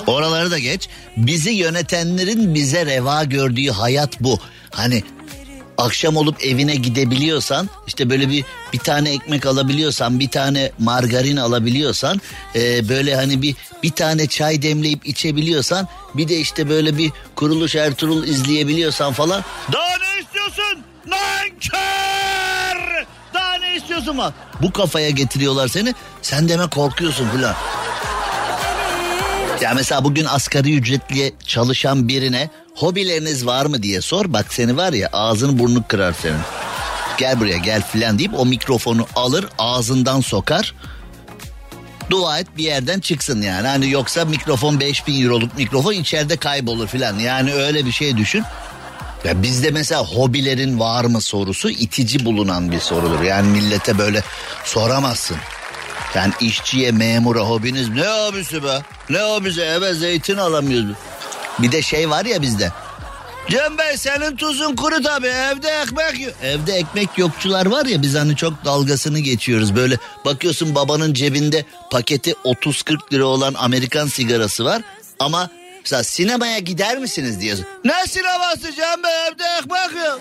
[SPEAKER 3] Oraları da geç. Bizi yönetenlerin bize reva gördüğü hayat bu. Hani akşam olup evine gidebiliyorsan işte böyle bir bir tane ekmek alabiliyorsan bir tane margarin alabiliyorsan e, böyle hani bir bir tane çay demleyip içebiliyorsan bir de işte böyle bir kuruluş Ertuğrul izleyebiliyorsan falan daha ne istiyorsun nankör istiyorsun bak bu kafaya getiriyorlar seni sen deme korkuyorsun filan ya mesela bugün asgari ücretli çalışan birine hobileriniz var mı diye sor. Bak seni var ya ağzını burnunu kırar senin. Gel buraya gel filan deyip o mikrofonu alır ağzından sokar. Dua et bir yerden çıksın yani. Hani yoksa mikrofon 5000 euroluk mikrofon içeride kaybolur filan. Yani öyle bir şey düşün. Ya bizde mesela hobilerin var mı sorusu itici bulunan bir sorudur. Yani millete böyle soramazsın. Yani işçiye, memura hobiniz ne hobisi be? Ne hobisi? Eve zeytin alamıyoruz. Bir de şey var ya bizde. Cem Bey senin tuzun kuru tabi evde ekmek yok. Evde ekmek yokçular var ya biz hani çok dalgasını geçiyoruz. Böyle bakıyorsun babanın cebinde paketi 30-40 lira olan Amerikan sigarası var. Ama mesela sinemaya gider misiniz diyorsun. Ne sineması Cem Bey evde ekmek yok.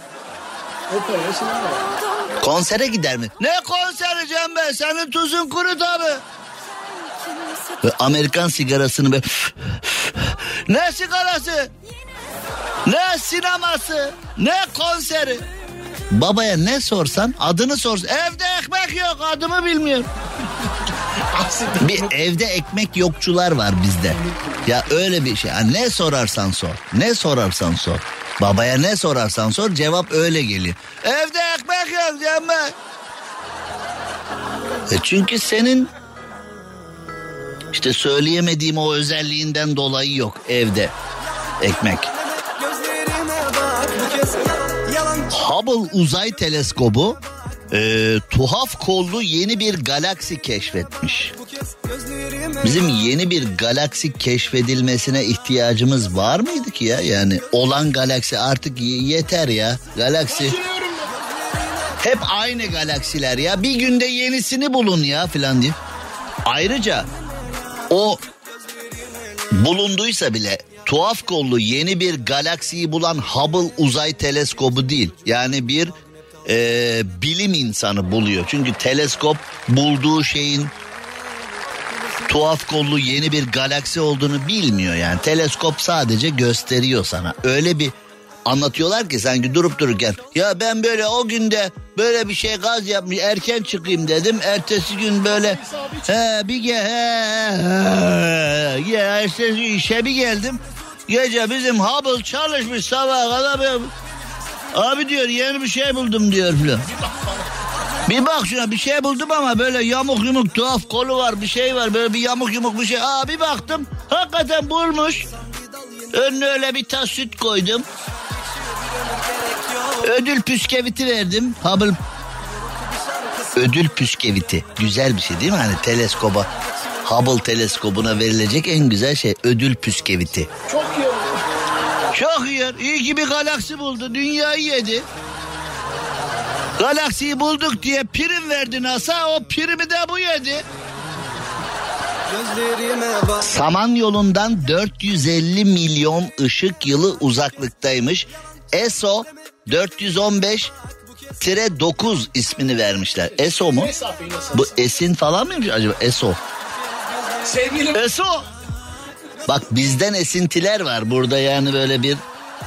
[SPEAKER 3] Konsere gider mi? Ne konseri Cem Bey senin tuzun kuru tabi. Ve Amerikan sigarasını be ne sigarası? Ne sineması? Ne konseri? Babaya ne sorsan adını sorsan. Evde ekmek yok adımı bilmiyorum. (laughs) bir evde ekmek yokçular var bizde. Ya öyle bir şey. Yani ne sorarsan sor. Ne sorarsan sor. Babaya ne sorarsan sor cevap öyle geliyor. Evde ekmek yok deme. E çünkü senin işte söyleyemediğim o özelliğinden dolayı yok evde ekmek. Hubble uzay teleskobu e, tuhaf kollu yeni bir galaksi keşfetmiş. Bizim yeni bir galaksi keşfedilmesine ihtiyacımız var mıydı ki ya? Yani olan galaksi artık yeter ya. Galaksi. Hep aynı galaksiler ya. Bir günde yenisini bulun ya filan diye. Ayrıca o bulunduysa bile tuhaf kollu yeni bir galaksiyi bulan Hubble uzay teleskobu değil. Yani bir e, bilim insanı buluyor. Çünkü teleskop bulduğu şeyin tuhaf kollu yeni bir galaksi olduğunu bilmiyor yani. Teleskop sadece gösteriyor sana. Öyle bir anlatıyorlar ki sanki durup dururken ya ben böyle o günde böyle bir şey gaz yapmış erken çıkayım dedim ertesi gün böyle he bir ge he, he, ya ertesi işe bir geldim gece bizim Hubble çalışmış sabah kadar abi diyor yeni bir şey buldum diyor filan Bir bak şuna bir şey buldum ama böyle yamuk yumuk tuhaf kolu var bir şey var böyle bir yamuk yumuk bir şey. Aa bir baktım hakikaten bulmuş. Önüne öyle bir tas süt koydum. Ödül püskeviti verdim. Hubble ödül püskeviti. Güzel bir şey değil mi? Hani teleskoba Hubble teleskobuna verilecek en güzel şey ödül püskeviti. Çok iyi Çok iyi. İyi ki bir galaksi buldu. Dünyayı yedi. Galaksiyi bulduk diye prim verdi NASA. O primi de bu yedi. Saman yolundan 450 milyon ışık yılı uzaklıktaymış. ESO 415 tire 9 ismini vermişler. ESO mu? Bu Esin falan mıymış acaba? ESO. Sevgilim. ESO. Bak bizden esintiler var burada yani böyle bir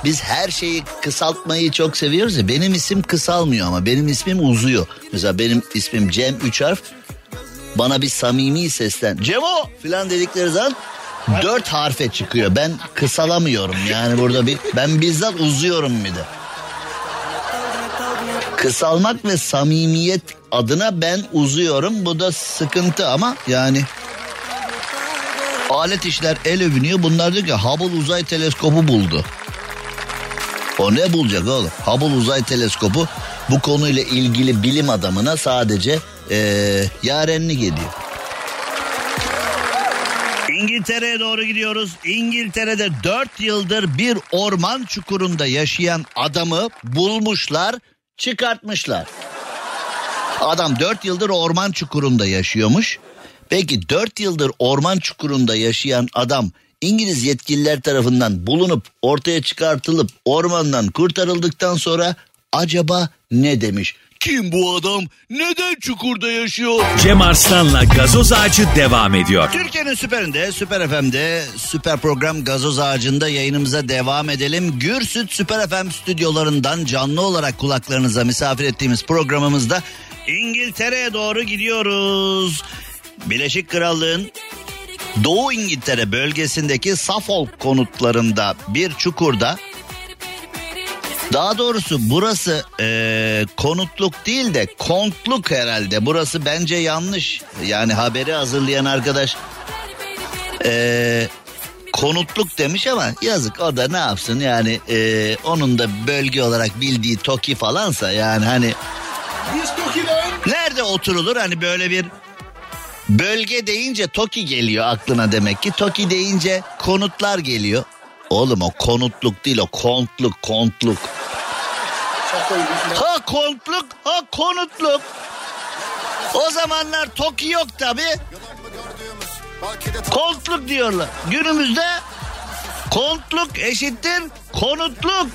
[SPEAKER 3] biz her şeyi kısaltmayı çok seviyoruz ya. Benim isim kısalmıyor ama benim ismim uzuyor. Mesela benim ismim Cem 3 harf. Bana bir samimi seslen. Cemo filan dedikleri zaman dört harfe çıkıyor. Ben kısalamıyorum yani burada bir ben bizzat uzuyorum bir de. Kısalmak ve samimiyet adına ben uzuyorum. Bu da sıkıntı ama yani alet işler el övünüyor. Bunlar diyor ki Hubble uzay teleskobu buldu. O ne bulacak oğlum? Hubble uzay teleskobu bu konuyla ilgili bilim adamına sadece ee, yarenlik ediyor.
[SPEAKER 4] İngiltere'ye doğru gidiyoruz. İngiltere'de 4 yıldır bir orman çukurunda yaşayan adamı bulmuşlar, çıkartmışlar.
[SPEAKER 3] Adam 4 yıldır orman çukurunda yaşıyormuş. Peki 4 yıldır orman çukurunda yaşayan adam İngiliz yetkililer tarafından bulunup ortaya çıkartılıp ormandan kurtarıldıktan sonra acaba ne demiş? Kim bu adam? Neden çukurda yaşıyor?
[SPEAKER 2] Cem Arslan'la gazoz ağacı devam ediyor.
[SPEAKER 4] Türkiye'nin süperinde, Süper FM'de, süper program Gazoz Ağacı'nda yayınımıza devam edelim. Gürsüt Süper FM stüdyolarından canlı olarak kulaklarınıza misafir ettiğimiz programımızda İngiltere'ye doğru gidiyoruz. Birleşik Krallığın Doğu İngiltere bölgesindeki Suffolk konutlarında bir çukurda daha doğrusu burası e, konutluk değil de kontluk herhalde. Burası bence yanlış. Yani haberi hazırlayan arkadaş e, konutluk demiş ama yazık o da ne yapsın yani e, onun da bölge olarak bildiği Toki falansa yani hani nerede oturulur hani böyle bir bölge deyince Toki geliyor aklına demek ki Toki deyince konutlar geliyor. Oğlum o konutluk değil o kontluk kontluk. Ha kontluk ha konutluk. O zamanlar Toki yok tabi. Kontluk diyorlar. Günümüzde kontluk eşittir konutluk.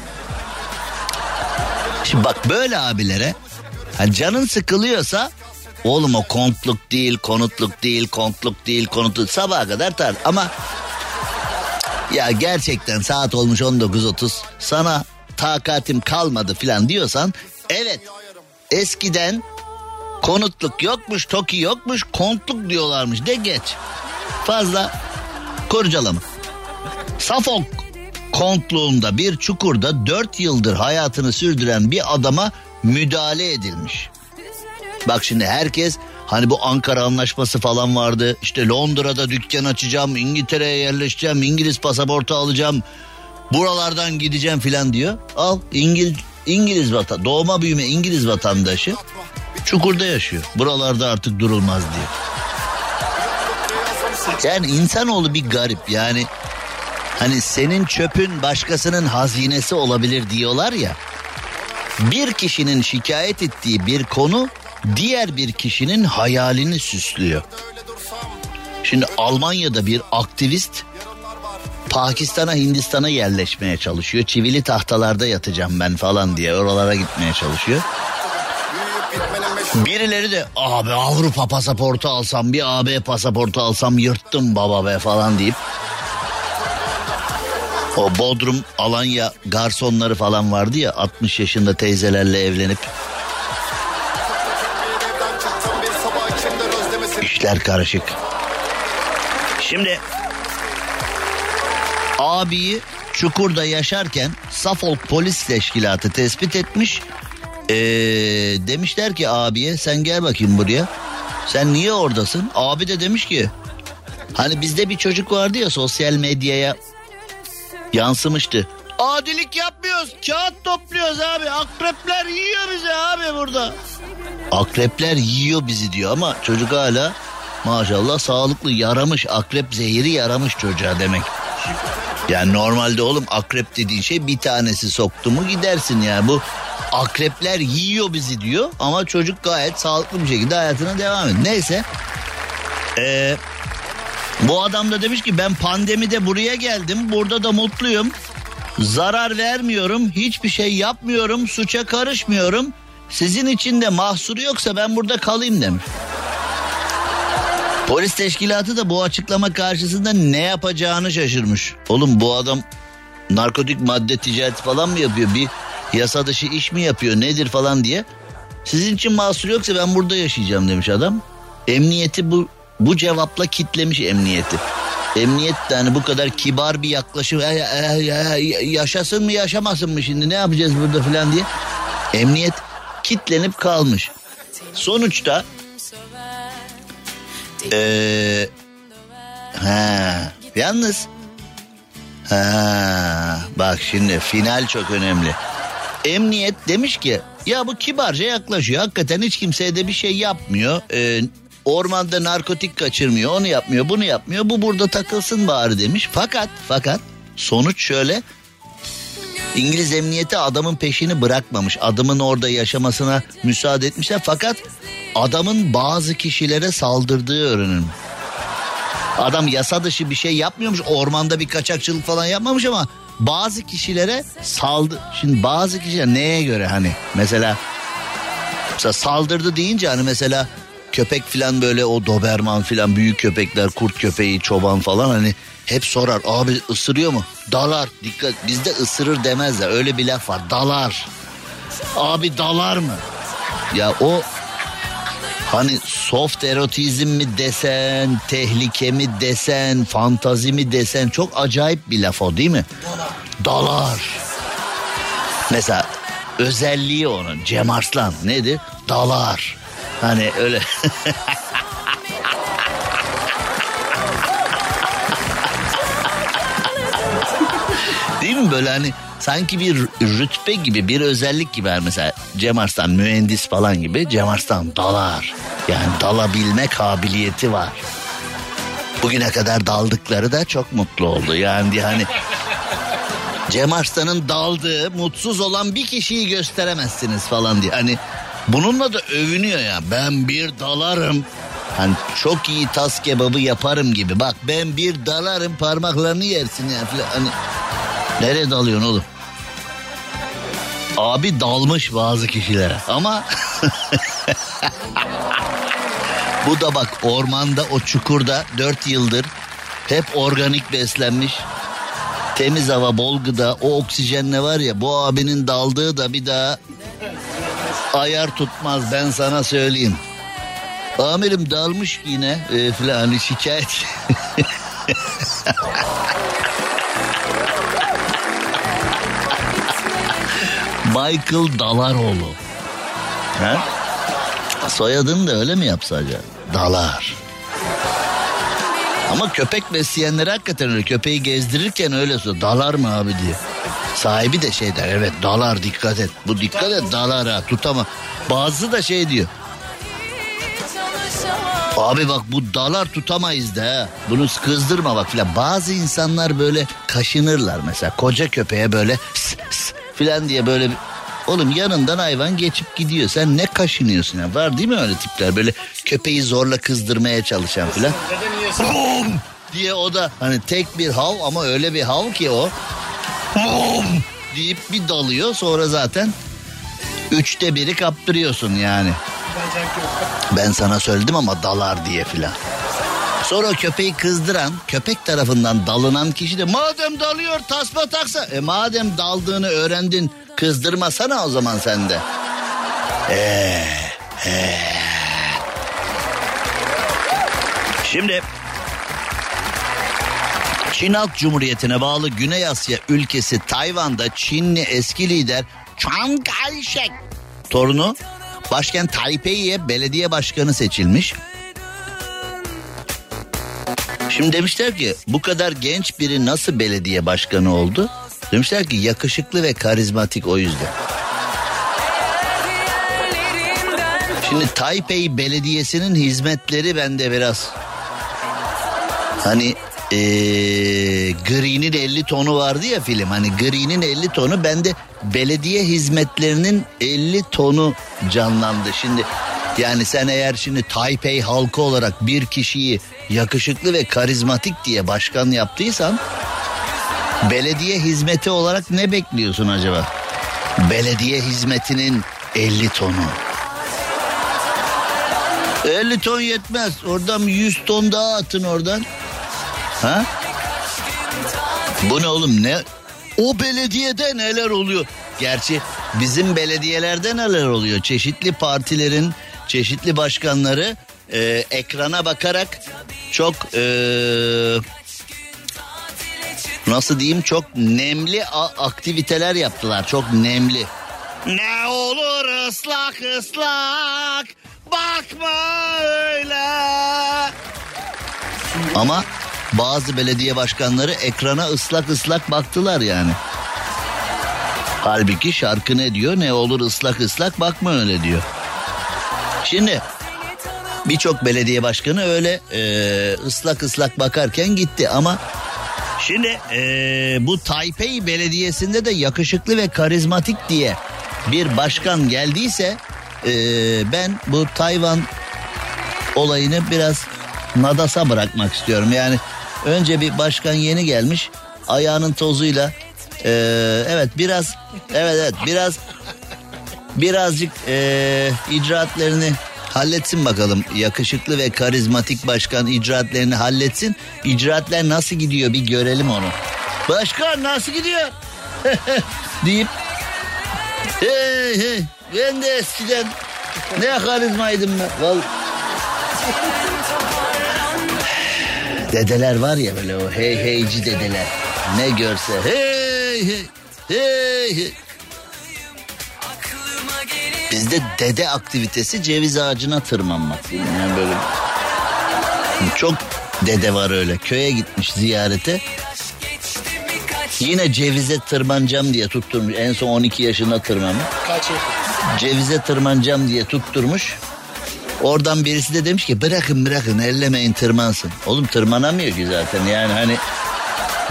[SPEAKER 3] Şimdi bak böyle abilere ha canın sıkılıyorsa oğlum o kontluk değil konutluk değil kontluk değil konutluk. Sabaha kadar tar. Ama ya gerçekten saat olmuş 19.30 sana takatim kalmadı filan diyorsan evet eskiden konutluk yokmuş toki yokmuş kontluk diyorlarmış. De geç. Fazla kurcalama. Safok kontluğunda bir çukurda 4 yıldır hayatını sürdüren bir adama müdahale edilmiş. Bak şimdi herkes hani bu Ankara anlaşması falan vardı. İşte Londra'da dükkan açacağım, İngiltere'ye yerleşeceğim, İngiliz pasaportu alacağım. Buralardan gideceğim filan diyor. Al İngiliz İngiliz vatan doğma büyüme İngiliz vatandaşı çukurda yaşıyor. Buralarda artık durulmaz diye. Yani insanoğlu bir garip yani hani senin çöpün başkasının hazinesi olabilir diyorlar ya. Bir kişinin şikayet ettiği bir konu diğer bir kişinin hayalini süslüyor. Şimdi Almanya'da bir aktivist Pakistan'a Hindistan'a yerleşmeye çalışıyor. Çivili tahtalarda yatacağım ben falan diye oralara gitmeye çalışıyor. Birileri de abi Avrupa pasaportu alsam bir AB pasaportu alsam yırttım baba be falan deyip o Bodrum, Alanya garsonları falan vardı ya 60 yaşında teyzelerle evlenip işler karışık. Şimdi abiyi çukurda yaşarken Suffolk Polis Teşkilatı tespit etmiş Ee, demişler ki abiye sen gel bakayım buraya. Sen niye oradasın? Abi de demiş ki hani bizde bir çocuk vardı ya sosyal medyaya yansımıştı. Adilik yapmıyoruz. Kağıt topluyoruz abi. Akrepler yiyor bizi abi burada. Akrepler yiyor bizi diyor ama çocuk hala maşallah sağlıklı yaramış. Akrep zehiri yaramış çocuğa demek. Yani normalde oğlum akrep dediğin şey bir tanesi soktu mu gidersin ya. Bu akrepler yiyor bizi diyor ama çocuk gayet sağlıklı bir şekilde hayatına devam ediyor. Neyse. Ee, bu adam da demiş ki ben pandemide buraya geldim. Burada da mutluyum. Zarar vermiyorum. Hiçbir şey yapmıyorum. Suça karışmıyorum. Sizin için de mahsuru yoksa ben burada kalayım demiş. Polis teşkilatı da bu açıklama karşısında ne yapacağını şaşırmış. Oğlum bu adam narkotik madde ticareti falan mı yapıyor? Bir yasa dışı iş mi yapıyor nedir falan diye. Sizin için mahsur yoksa ben burada yaşayacağım demiş adam. Emniyeti bu bu cevapla kitlemiş emniyeti. Emniyet de hani bu kadar kibar bir yaklaşım "Ya- ya- ya- ya- yaşasın mı yaşamasın mı şimdi ne yapacağız burada falan diye. Emniyet kitlenip kalmış. Sonuçta ee, ha, yalnız ha, bak şimdi final çok önemli. Emniyet demiş ki ya bu kibarca yaklaşıyor. Hakikaten hiç kimseye de bir şey yapmıyor. Ee, ormanda narkotik kaçırmıyor. Onu yapmıyor bunu yapmıyor. Bu burada takılsın bari demiş. Fakat fakat sonuç şöyle. İngiliz emniyeti adamın peşini bırakmamış. Adamın orada yaşamasına müsaade etmişler. Fakat adamın bazı kişilere saldırdığı öğrenilmiş. Adam yasa dışı bir şey yapmıyormuş. Ormanda bir kaçakçılık falan yapmamış ama bazı kişilere saldı. Şimdi bazı kişiler neye göre hani mesela mesela saldırdı deyince hani mesela köpek falan böyle o doberman falan büyük köpekler kurt köpeği çoban falan hani hep sorar abi ısırıyor mu? Dalar dikkat bizde ısırır demezler öyle bir laf var dalar. Abi dalar mı? Ya o Hani soft erotizm mi desen, tehlike mi desen, fantazi mi desen çok acayip bir laf o değil mi? Dalar. Mesela özelliği onun Cem Arslan nedir? Dalar. Hani öyle (laughs) Değil mi böyle hani sanki bir rütbe gibi bir özellik gibi yani mesela Cem Arslan mühendis falan gibi Cem Arslan dalar. Yani dalabilme kabiliyeti var. Bugüne kadar daldıkları da çok mutlu oldu. Yani hani Cem Arslan'ın daldığı mutsuz olan bir kişiyi gösteremezsiniz falan diye. Hani bununla da övünüyor ya ben bir dalarım. Hani çok iyi tas kebabı yaparım gibi. Bak ben bir dalarım parmaklarını yersin ya falan. Hani nereye dalıyorsun oğlum? Abi dalmış bazı kişilere ama (laughs) bu da bak ormanda o çukurda dört yıldır hep organik beslenmiş. Temiz hava bol gıda o oksijenle var ya bu abinin daldığı da bir daha ayar tutmaz ben sana söyleyeyim. Amirim dalmış yine e, filan şikayet. (laughs) Michael Dalaroğlu. Ha? Soyadını da öyle mi yapsa acaba? Dalar. Ama köpek besleyenler hakikaten öyle. Köpeği gezdirirken öyle söylüyor. Dalar mı abi diye. Sahibi de şey der evet dalar dikkat et. Bu dikkat et dalar ha tutama. Bazısı da şey diyor. Abi bak bu dalar tutamayız da ha. Bunu kızdırma bak filan. Bazı insanlar böyle kaşınırlar mesela. Koca köpeğe böyle ıs, ıs filan diye böyle. Oğlum yanından hayvan geçip gidiyor. Sen ne kaşınıyorsun ya? Var değil mi öyle tipler? Böyle köpeği zorla kızdırmaya çalışan filan. Bum diye o da hani tek bir hav ama öyle bir hav ki o. Bum deyip bir dalıyor sonra zaten üçte biri kaptırıyorsun yani. Ben sana söyledim ama dalar diye filan. Sonra köpeği kızdıran, köpek tarafından dalınan kişi de madem dalıyor tasma taksa. E madem daldığını öğrendin kızdırmasana o zaman sen de. Ee, ee. Şimdi Çin Halk Cumhuriyeti'ne bağlı Güney Asya ülkesi Tayvan'da Çinli eski lider Chiang Kai-shek torunu başkent Taipei'ye belediye başkanı seçilmiş. Şimdi demişler ki bu kadar genç biri nasıl belediye başkanı oldu? Demişler ki yakışıklı ve karizmatik o yüzden. Şimdi Taipei Belediyesi'nin hizmetleri bende biraz hani ee, Green'in 50 tonu vardı ya film hani Green'in 50 tonu bende belediye hizmetlerinin 50 tonu canlandı. Şimdi yani sen eğer şimdi Taipei halkı olarak bir kişiyi yakışıklı ve karizmatik diye başkan yaptıysan belediye hizmeti olarak ne bekliyorsun acaba? Belediye hizmetinin 50 tonu. 50 ton yetmez. Oradan 100 ton daha atın oradan. Ha? Bu ne oğlum ne? O belediyede neler oluyor? Gerçi bizim belediyelerde neler oluyor? Çeşitli partilerin çeşitli başkanları e, ekrana bakarak çok e, nasıl diyeyim çok nemli aktiviteler yaptılar. Çok nemli.
[SPEAKER 4] Ne olur ıslak ıslak bakma öyle.
[SPEAKER 3] Ama bazı belediye başkanları ekrana ıslak ıslak baktılar yani. Halbuki şarkı ne diyor? Ne olur ıslak ıslak bakma öyle diyor. Şimdi birçok belediye başkanı öyle e, ıslak ıslak bakarken gitti ama şimdi e, bu Taipei Belediyesi'nde de yakışıklı ve karizmatik diye bir başkan geldiyse e, ben bu Tayvan olayını biraz nadasa bırakmak istiyorum. Yani önce bir başkan yeni gelmiş ayağının tozuyla e, evet biraz evet evet biraz birazcık e, icraatlerini halletsin bakalım. Yakışıklı ve karizmatik başkan icraatlerini halletsin. İcraatler nasıl gidiyor bir görelim onu. Başkan nasıl gidiyor? (laughs) deyip hey hey ben de eskiden ne karizmaydım ben. Vallahi. (sighs) Dedeler var ya böyle o hey heyci dedeler. Ne görse hey hey hey hey. Bizde dede aktivitesi ceviz ağacına tırmanmak. Yani böyle çok dede var öyle. Köye gitmiş ziyarete. Yine cevize tırmanacağım diye tutturmuş. En son 12 yaşında tırmanmış. Cevize tırmanacağım diye tutturmuş. Oradan birisi de demiş ki bırakın bırakın ellemeyin tırmansın. Oğlum tırmanamıyor ki zaten yani hani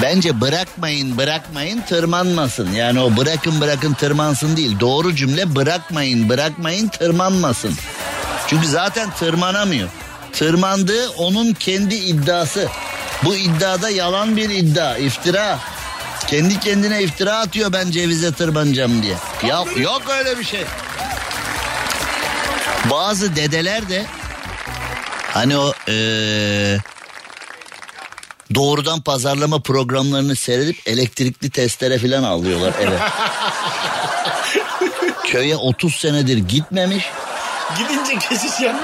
[SPEAKER 3] bence bırakmayın bırakmayın tırmanmasın. Yani o bırakın bırakın tırmansın değil. Doğru cümle bırakmayın bırakmayın tırmanmasın. Çünkü zaten tırmanamıyor. Tırmandığı onun kendi iddiası. Bu iddiada yalan bir iddia, iftira. Kendi kendine iftira atıyor ben cevize tırmanacağım diye. Ya yok öyle bir şey. Bazı dedeler de hani o eee, doğrudan pazarlama programlarını seyredip elektrikli testere falan alıyorlar eve. (laughs) Köye 30 senedir gitmemiş.
[SPEAKER 7] Gidince keseceğim.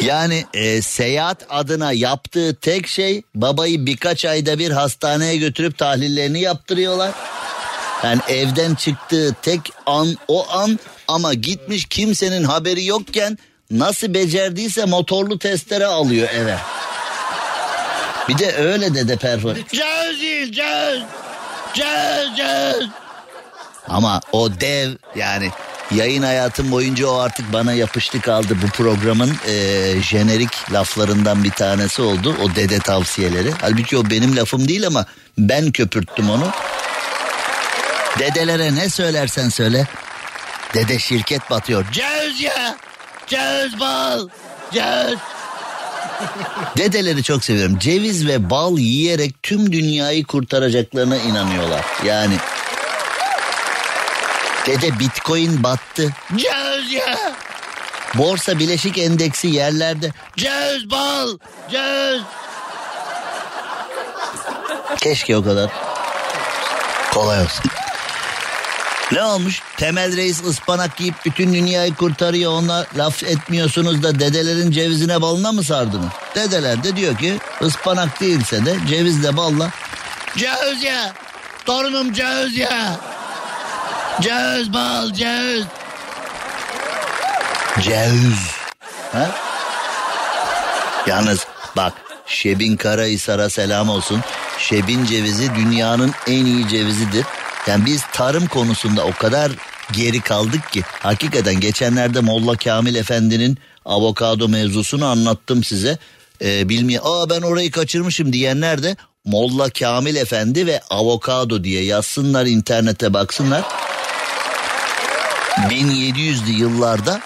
[SPEAKER 3] Yani e, seyahat adına yaptığı tek şey babayı birkaç ayda bir hastaneye götürüp tahlillerini yaptırıyorlar. Yani evden çıktığı tek an o an ama gitmiş kimsenin haberi yokken nasıl becerdiyse motorlu testere alıyor eve. Bir de öyle dede perfor.
[SPEAKER 4] Cöz değil cöz. Cöz cöz.
[SPEAKER 3] Ama o dev yani yayın hayatım boyunca o artık bana yapıştı kaldı. Bu programın e, jenerik laflarından bir tanesi oldu. O dede tavsiyeleri. Halbuki o benim lafım değil ama ben köpürttüm onu. Dedelere ne söylersen söyle. Dede şirket batıyor.
[SPEAKER 4] Cöz ya. Cöz bal. Cöz.
[SPEAKER 3] Dedeleri çok seviyorum. Ceviz ve bal yiyerek tüm dünyayı kurtaracaklarına inanıyorlar. Yani Dede bitcoin battı.
[SPEAKER 4] Cöz ya.
[SPEAKER 3] Borsa bileşik endeksi yerlerde.
[SPEAKER 4] Cöz bal. Cöz.
[SPEAKER 3] Keşke o kadar. Kolay olsun. Ne olmuş? Temel reis ıspanak yiyip bütün dünyayı kurtarıyor. Ona laf etmiyorsunuz da dedelerin cevizine balına mı sardınız? Dedeler de diyor ki ıspanak değilse de cevizle balla.
[SPEAKER 4] Cöz ya. Torunum cöz ya. Cöz bal cöz.
[SPEAKER 3] Ceviz. Ha? Yalnız bak Şebin Karahisar'a selam olsun. Şebin cevizi dünyanın en iyi cevizidir. Yani biz tarım konusunda o kadar geri kaldık ki. Hakikaten geçenlerde Molla Kamil Efendi'nin avokado mevzusunu anlattım size. Ee, bilmiyor. Aa ben orayı kaçırmışım diyenler de Molla Kamil Efendi ve avokado diye yazsınlar internete baksınlar. 1700'lü yıllarda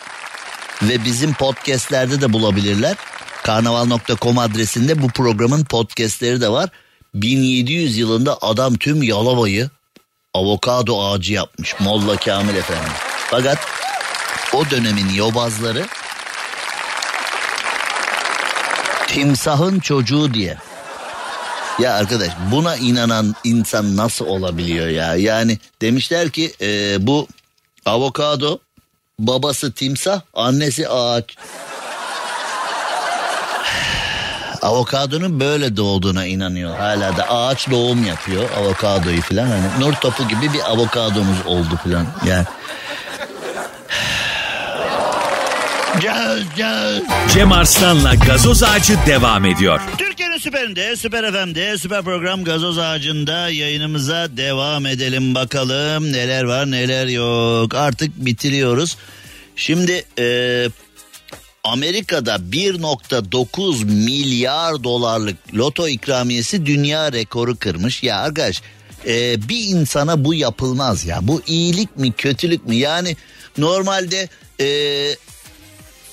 [SPEAKER 3] ve bizim podcastlerde de bulabilirler. Karnaval.com adresinde bu programın podcastleri de var. 1700 yılında adam tüm Yalova'yı avokado ağacı yapmış Molla Kamil Efendi. Fakat o dönemin yobazları timsahın çocuğu diye. Ya arkadaş buna inanan insan nasıl olabiliyor ya? Yani demişler ki e, bu avokado babası timsah annesi ağaç. Avokadonun böyle doğduğuna inanıyor. Hala da ağaç doğum yapıyor avokadoyu falan. Hani nur topu gibi bir avokadomuz oldu falan. Yani. (sighs)
[SPEAKER 2] Cem Arslan'la gazoz ağacı devam ediyor.
[SPEAKER 4] Türkiye'nin süperinde, süper FM'de, süper program Gazoz Ağacı'nda yayınımıza devam edelim bakalım. Neler var neler yok. Artık bitiriyoruz. Şimdi e, Amerika'da 1.9 milyar dolarlık loto ikramiyesi dünya rekoru kırmış. Ya arkadaş e, bir insana bu yapılmaz ya. Bu iyilik mi kötülük mü? Yani normalde e,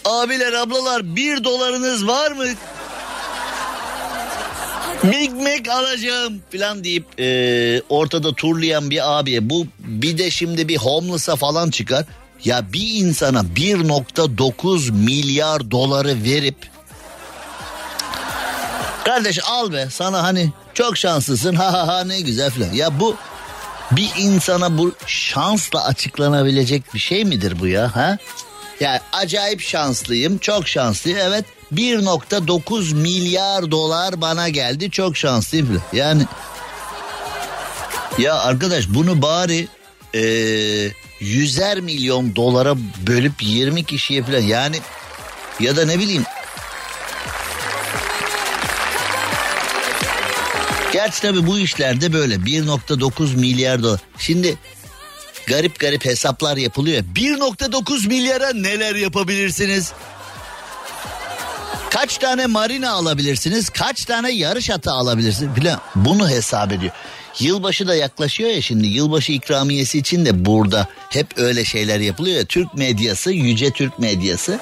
[SPEAKER 4] abiler ablalar bir dolarınız var mı? Big Mac alacağım falan deyip e, ortada turlayan bir abiye bu bir de şimdi bir homeless'a falan çıkar. Ya bir insana 1.9 milyar doları verip kardeş al be sana hani çok şanslısın ha ha ha ne güzel falan. Ya bu bir insana bu şansla açıklanabilecek bir şey midir bu ya ha? Ya acayip şanslıyım çok şanslıyım evet 1.9 milyar dolar bana geldi çok şanslıyım. Yani ya arkadaş bunu bari eee yüzer milyon dolara bölüp 20 kişiye falan yani ya da ne bileyim Gerçi tabii bu işlerde böyle 1.9 milyar dolar. Şimdi garip garip hesaplar yapılıyor. 1.9 milyara neler yapabilirsiniz? Kaç tane marina alabilirsiniz? Kaç tane yarış atı alabilirsiniz? Falan bunu hesap ediyor. Yılbaşı da yaklaşıyor ya şimdi yılbaşı ikramiyesi için de burada hep öyle şeyler yapılıyor ya. Türk medyası, yüce Türk medyası.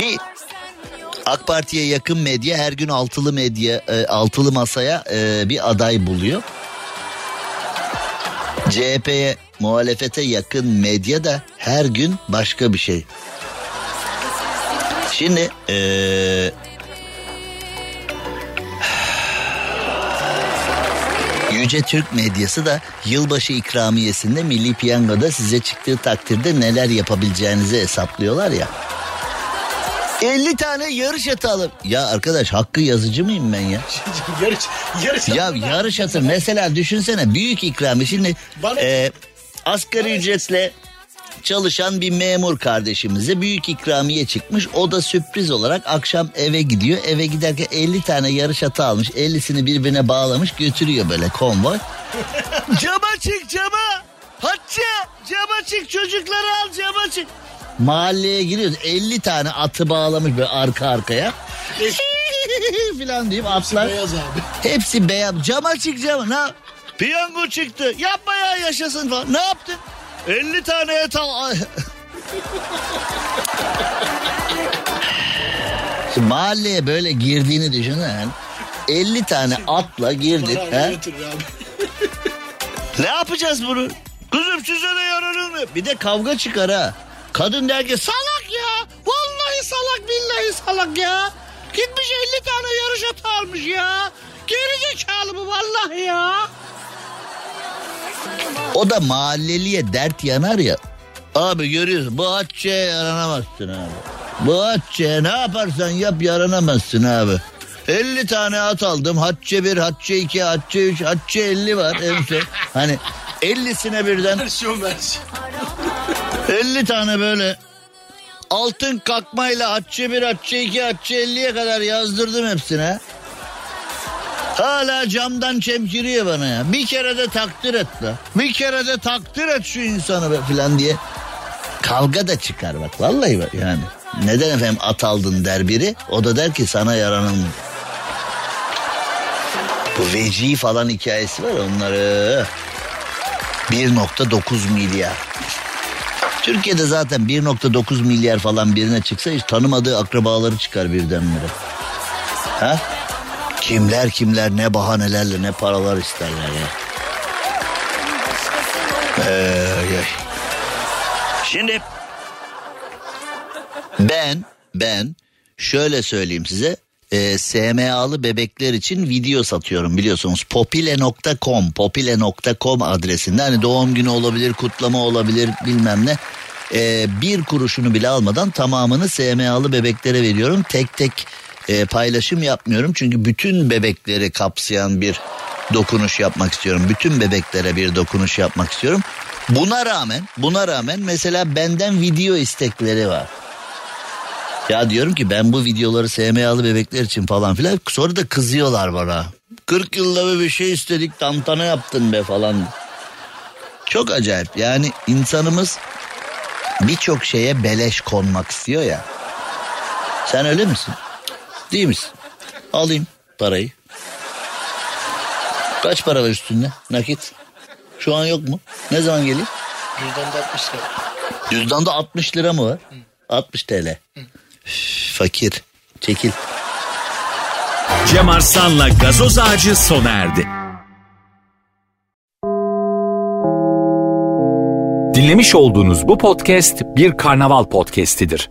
[SPEAKER 4] Bir AK Parti'ye yakın medya her gün altılı medya, e, altılı masaya e, bir aday buluyor. CHP'ye muhalefete yakın medya da her gün başka bir şey. Şimdi eee Yüce Türk medyası da yılbaşı ikramiyesinde Milli Piyango'da size çıktığı takdirde neler yapabileceğinizi hesaplıyorlar ya. 50 tane yarış atı alıp... Ya arkadaş hakkı yazıcı mıyım ben ya? (laughs)
[SPEAKER 7] yarış, yarış.
[SPEAKER 3] Ya yarış atı mesela düşünsene büyük ikramiye. Şimdi
[SPEAKER 7] Bana-
[SPEAKER 3] e, asgari ücretle çalışan bir memur kardeşimize büyük ikramiye çıkmış. O da sürpriz olarak akşam eve gidiyor. Eve giderken 50 tane yarış atı almış. 50'sini birbirine bağlamış götürüyor böyle konvoy. (laughs) cama çık cama. Hatice cama çık çocukları al cama çık. Mahalleye giriyoruz 50 tane atı bağlamış böyle arka arkaya. (laughs) filan deyip atlar.
[SPEAKER 7] Beyaz abi.
[SPEAKER 3] Hepsi beyaz. Cama çık cama. Ne? Piyango çıktı. Yapma ya yaşasın falan. Ne yaptın? 50 tane et al. Şimdi mahalleye böyle girdiğini düşünün. 50 tane atla girdin.
[SPEAKER 7] Bana
[SPEAKER 3] he? (laughs) Ne yapacağız bunu? Kızım size de yararım. Bir de kavga çıkar ha. Kadın der ki salak ya. Vallahi salak billahi salak ya. Gitmiş 50 tane yarış atı almış ya. Geri zekalı bu vallahi ya. O da mahalleliye dert yanar ya. Abi görüyorsun bu Hatice'ye yaranamazsın abi. Bu Hatice'ye ne yaparsan yap yaranamazsın abi. 50 tane at aldım. Hatice 1, Hatice 2, Hatice 3, Hatice 50 var en son. Hani 50'sine birden
[SPEAKER 7] Versiyon versiyon.
[SPEAKER 3] 50 tane böyle altın kakmayla atçı bir atçı iki atçı 50'ye kadar yazdırdım hepsine. Hala camdan çemkiriyor bana ya. Bir kere de takdir et la. Bir kere de takdir et şu insanı be filan diye. Kavga da çıkar bak vallahi bak yani. Neden efendim at aldın der biri. O da der ki sana yaranın. Bu veci falan hikayesi var onları. 1.9 milyar. Türkiye'de zaten 1.9 milyar falan birine çıksa hiç tanımadığı akrabaları çıkar birdenbire. Ha? Kimler kimler ne bahanelerle ne paralar isterler ya. Ay. Şimdi ben ben şöyle söyleyeyim size. E, SMA'lı bebekler için video satıyorum biliyorsunuz. popile.com popile.com adresinde. Hani doğum günü olabilir kutlama olabilir bilmem ne. E, bir kuruşunu bile almadan tamamını SMA'lı bebeklere veriyorum. Tek tek e, paylaşım yapmıyorum çünkü bütün bebekleri kapsayan bir dokunuş yapmak istiyorum bütün bebeklere bir dokunuş yapmak istiyorum buna rağmen buna rağmen mesela benden video istekleri var ya diyorum ki ben bu videoları SMA'lı bebekler için falan filan sonra da kızıyorlar bana. 40 yılda bir şey istedik tantana yaptın be falan. Çok acayip yani insanımız birçok şeye beleş konmak istiyor ya. Sen öyle misin? Değil misin? Alayım parayı. Kaç para var üstünde nakit? Şu an yok mu? Ne zaman geleyim?
[SPEAKER 7] Cüzdanda 60 lira.
[SPEAKER 3] Cüzdanda 60 lira mı var? 60 TL. Üf, fakir. Çekil.
[SPEAKER 2] Cem Arslan'la gazoz ağacı sona erdi.
[SPEAKER 1] Dinlemiş olduğunuz bu podcast bir karnaval podcastidir.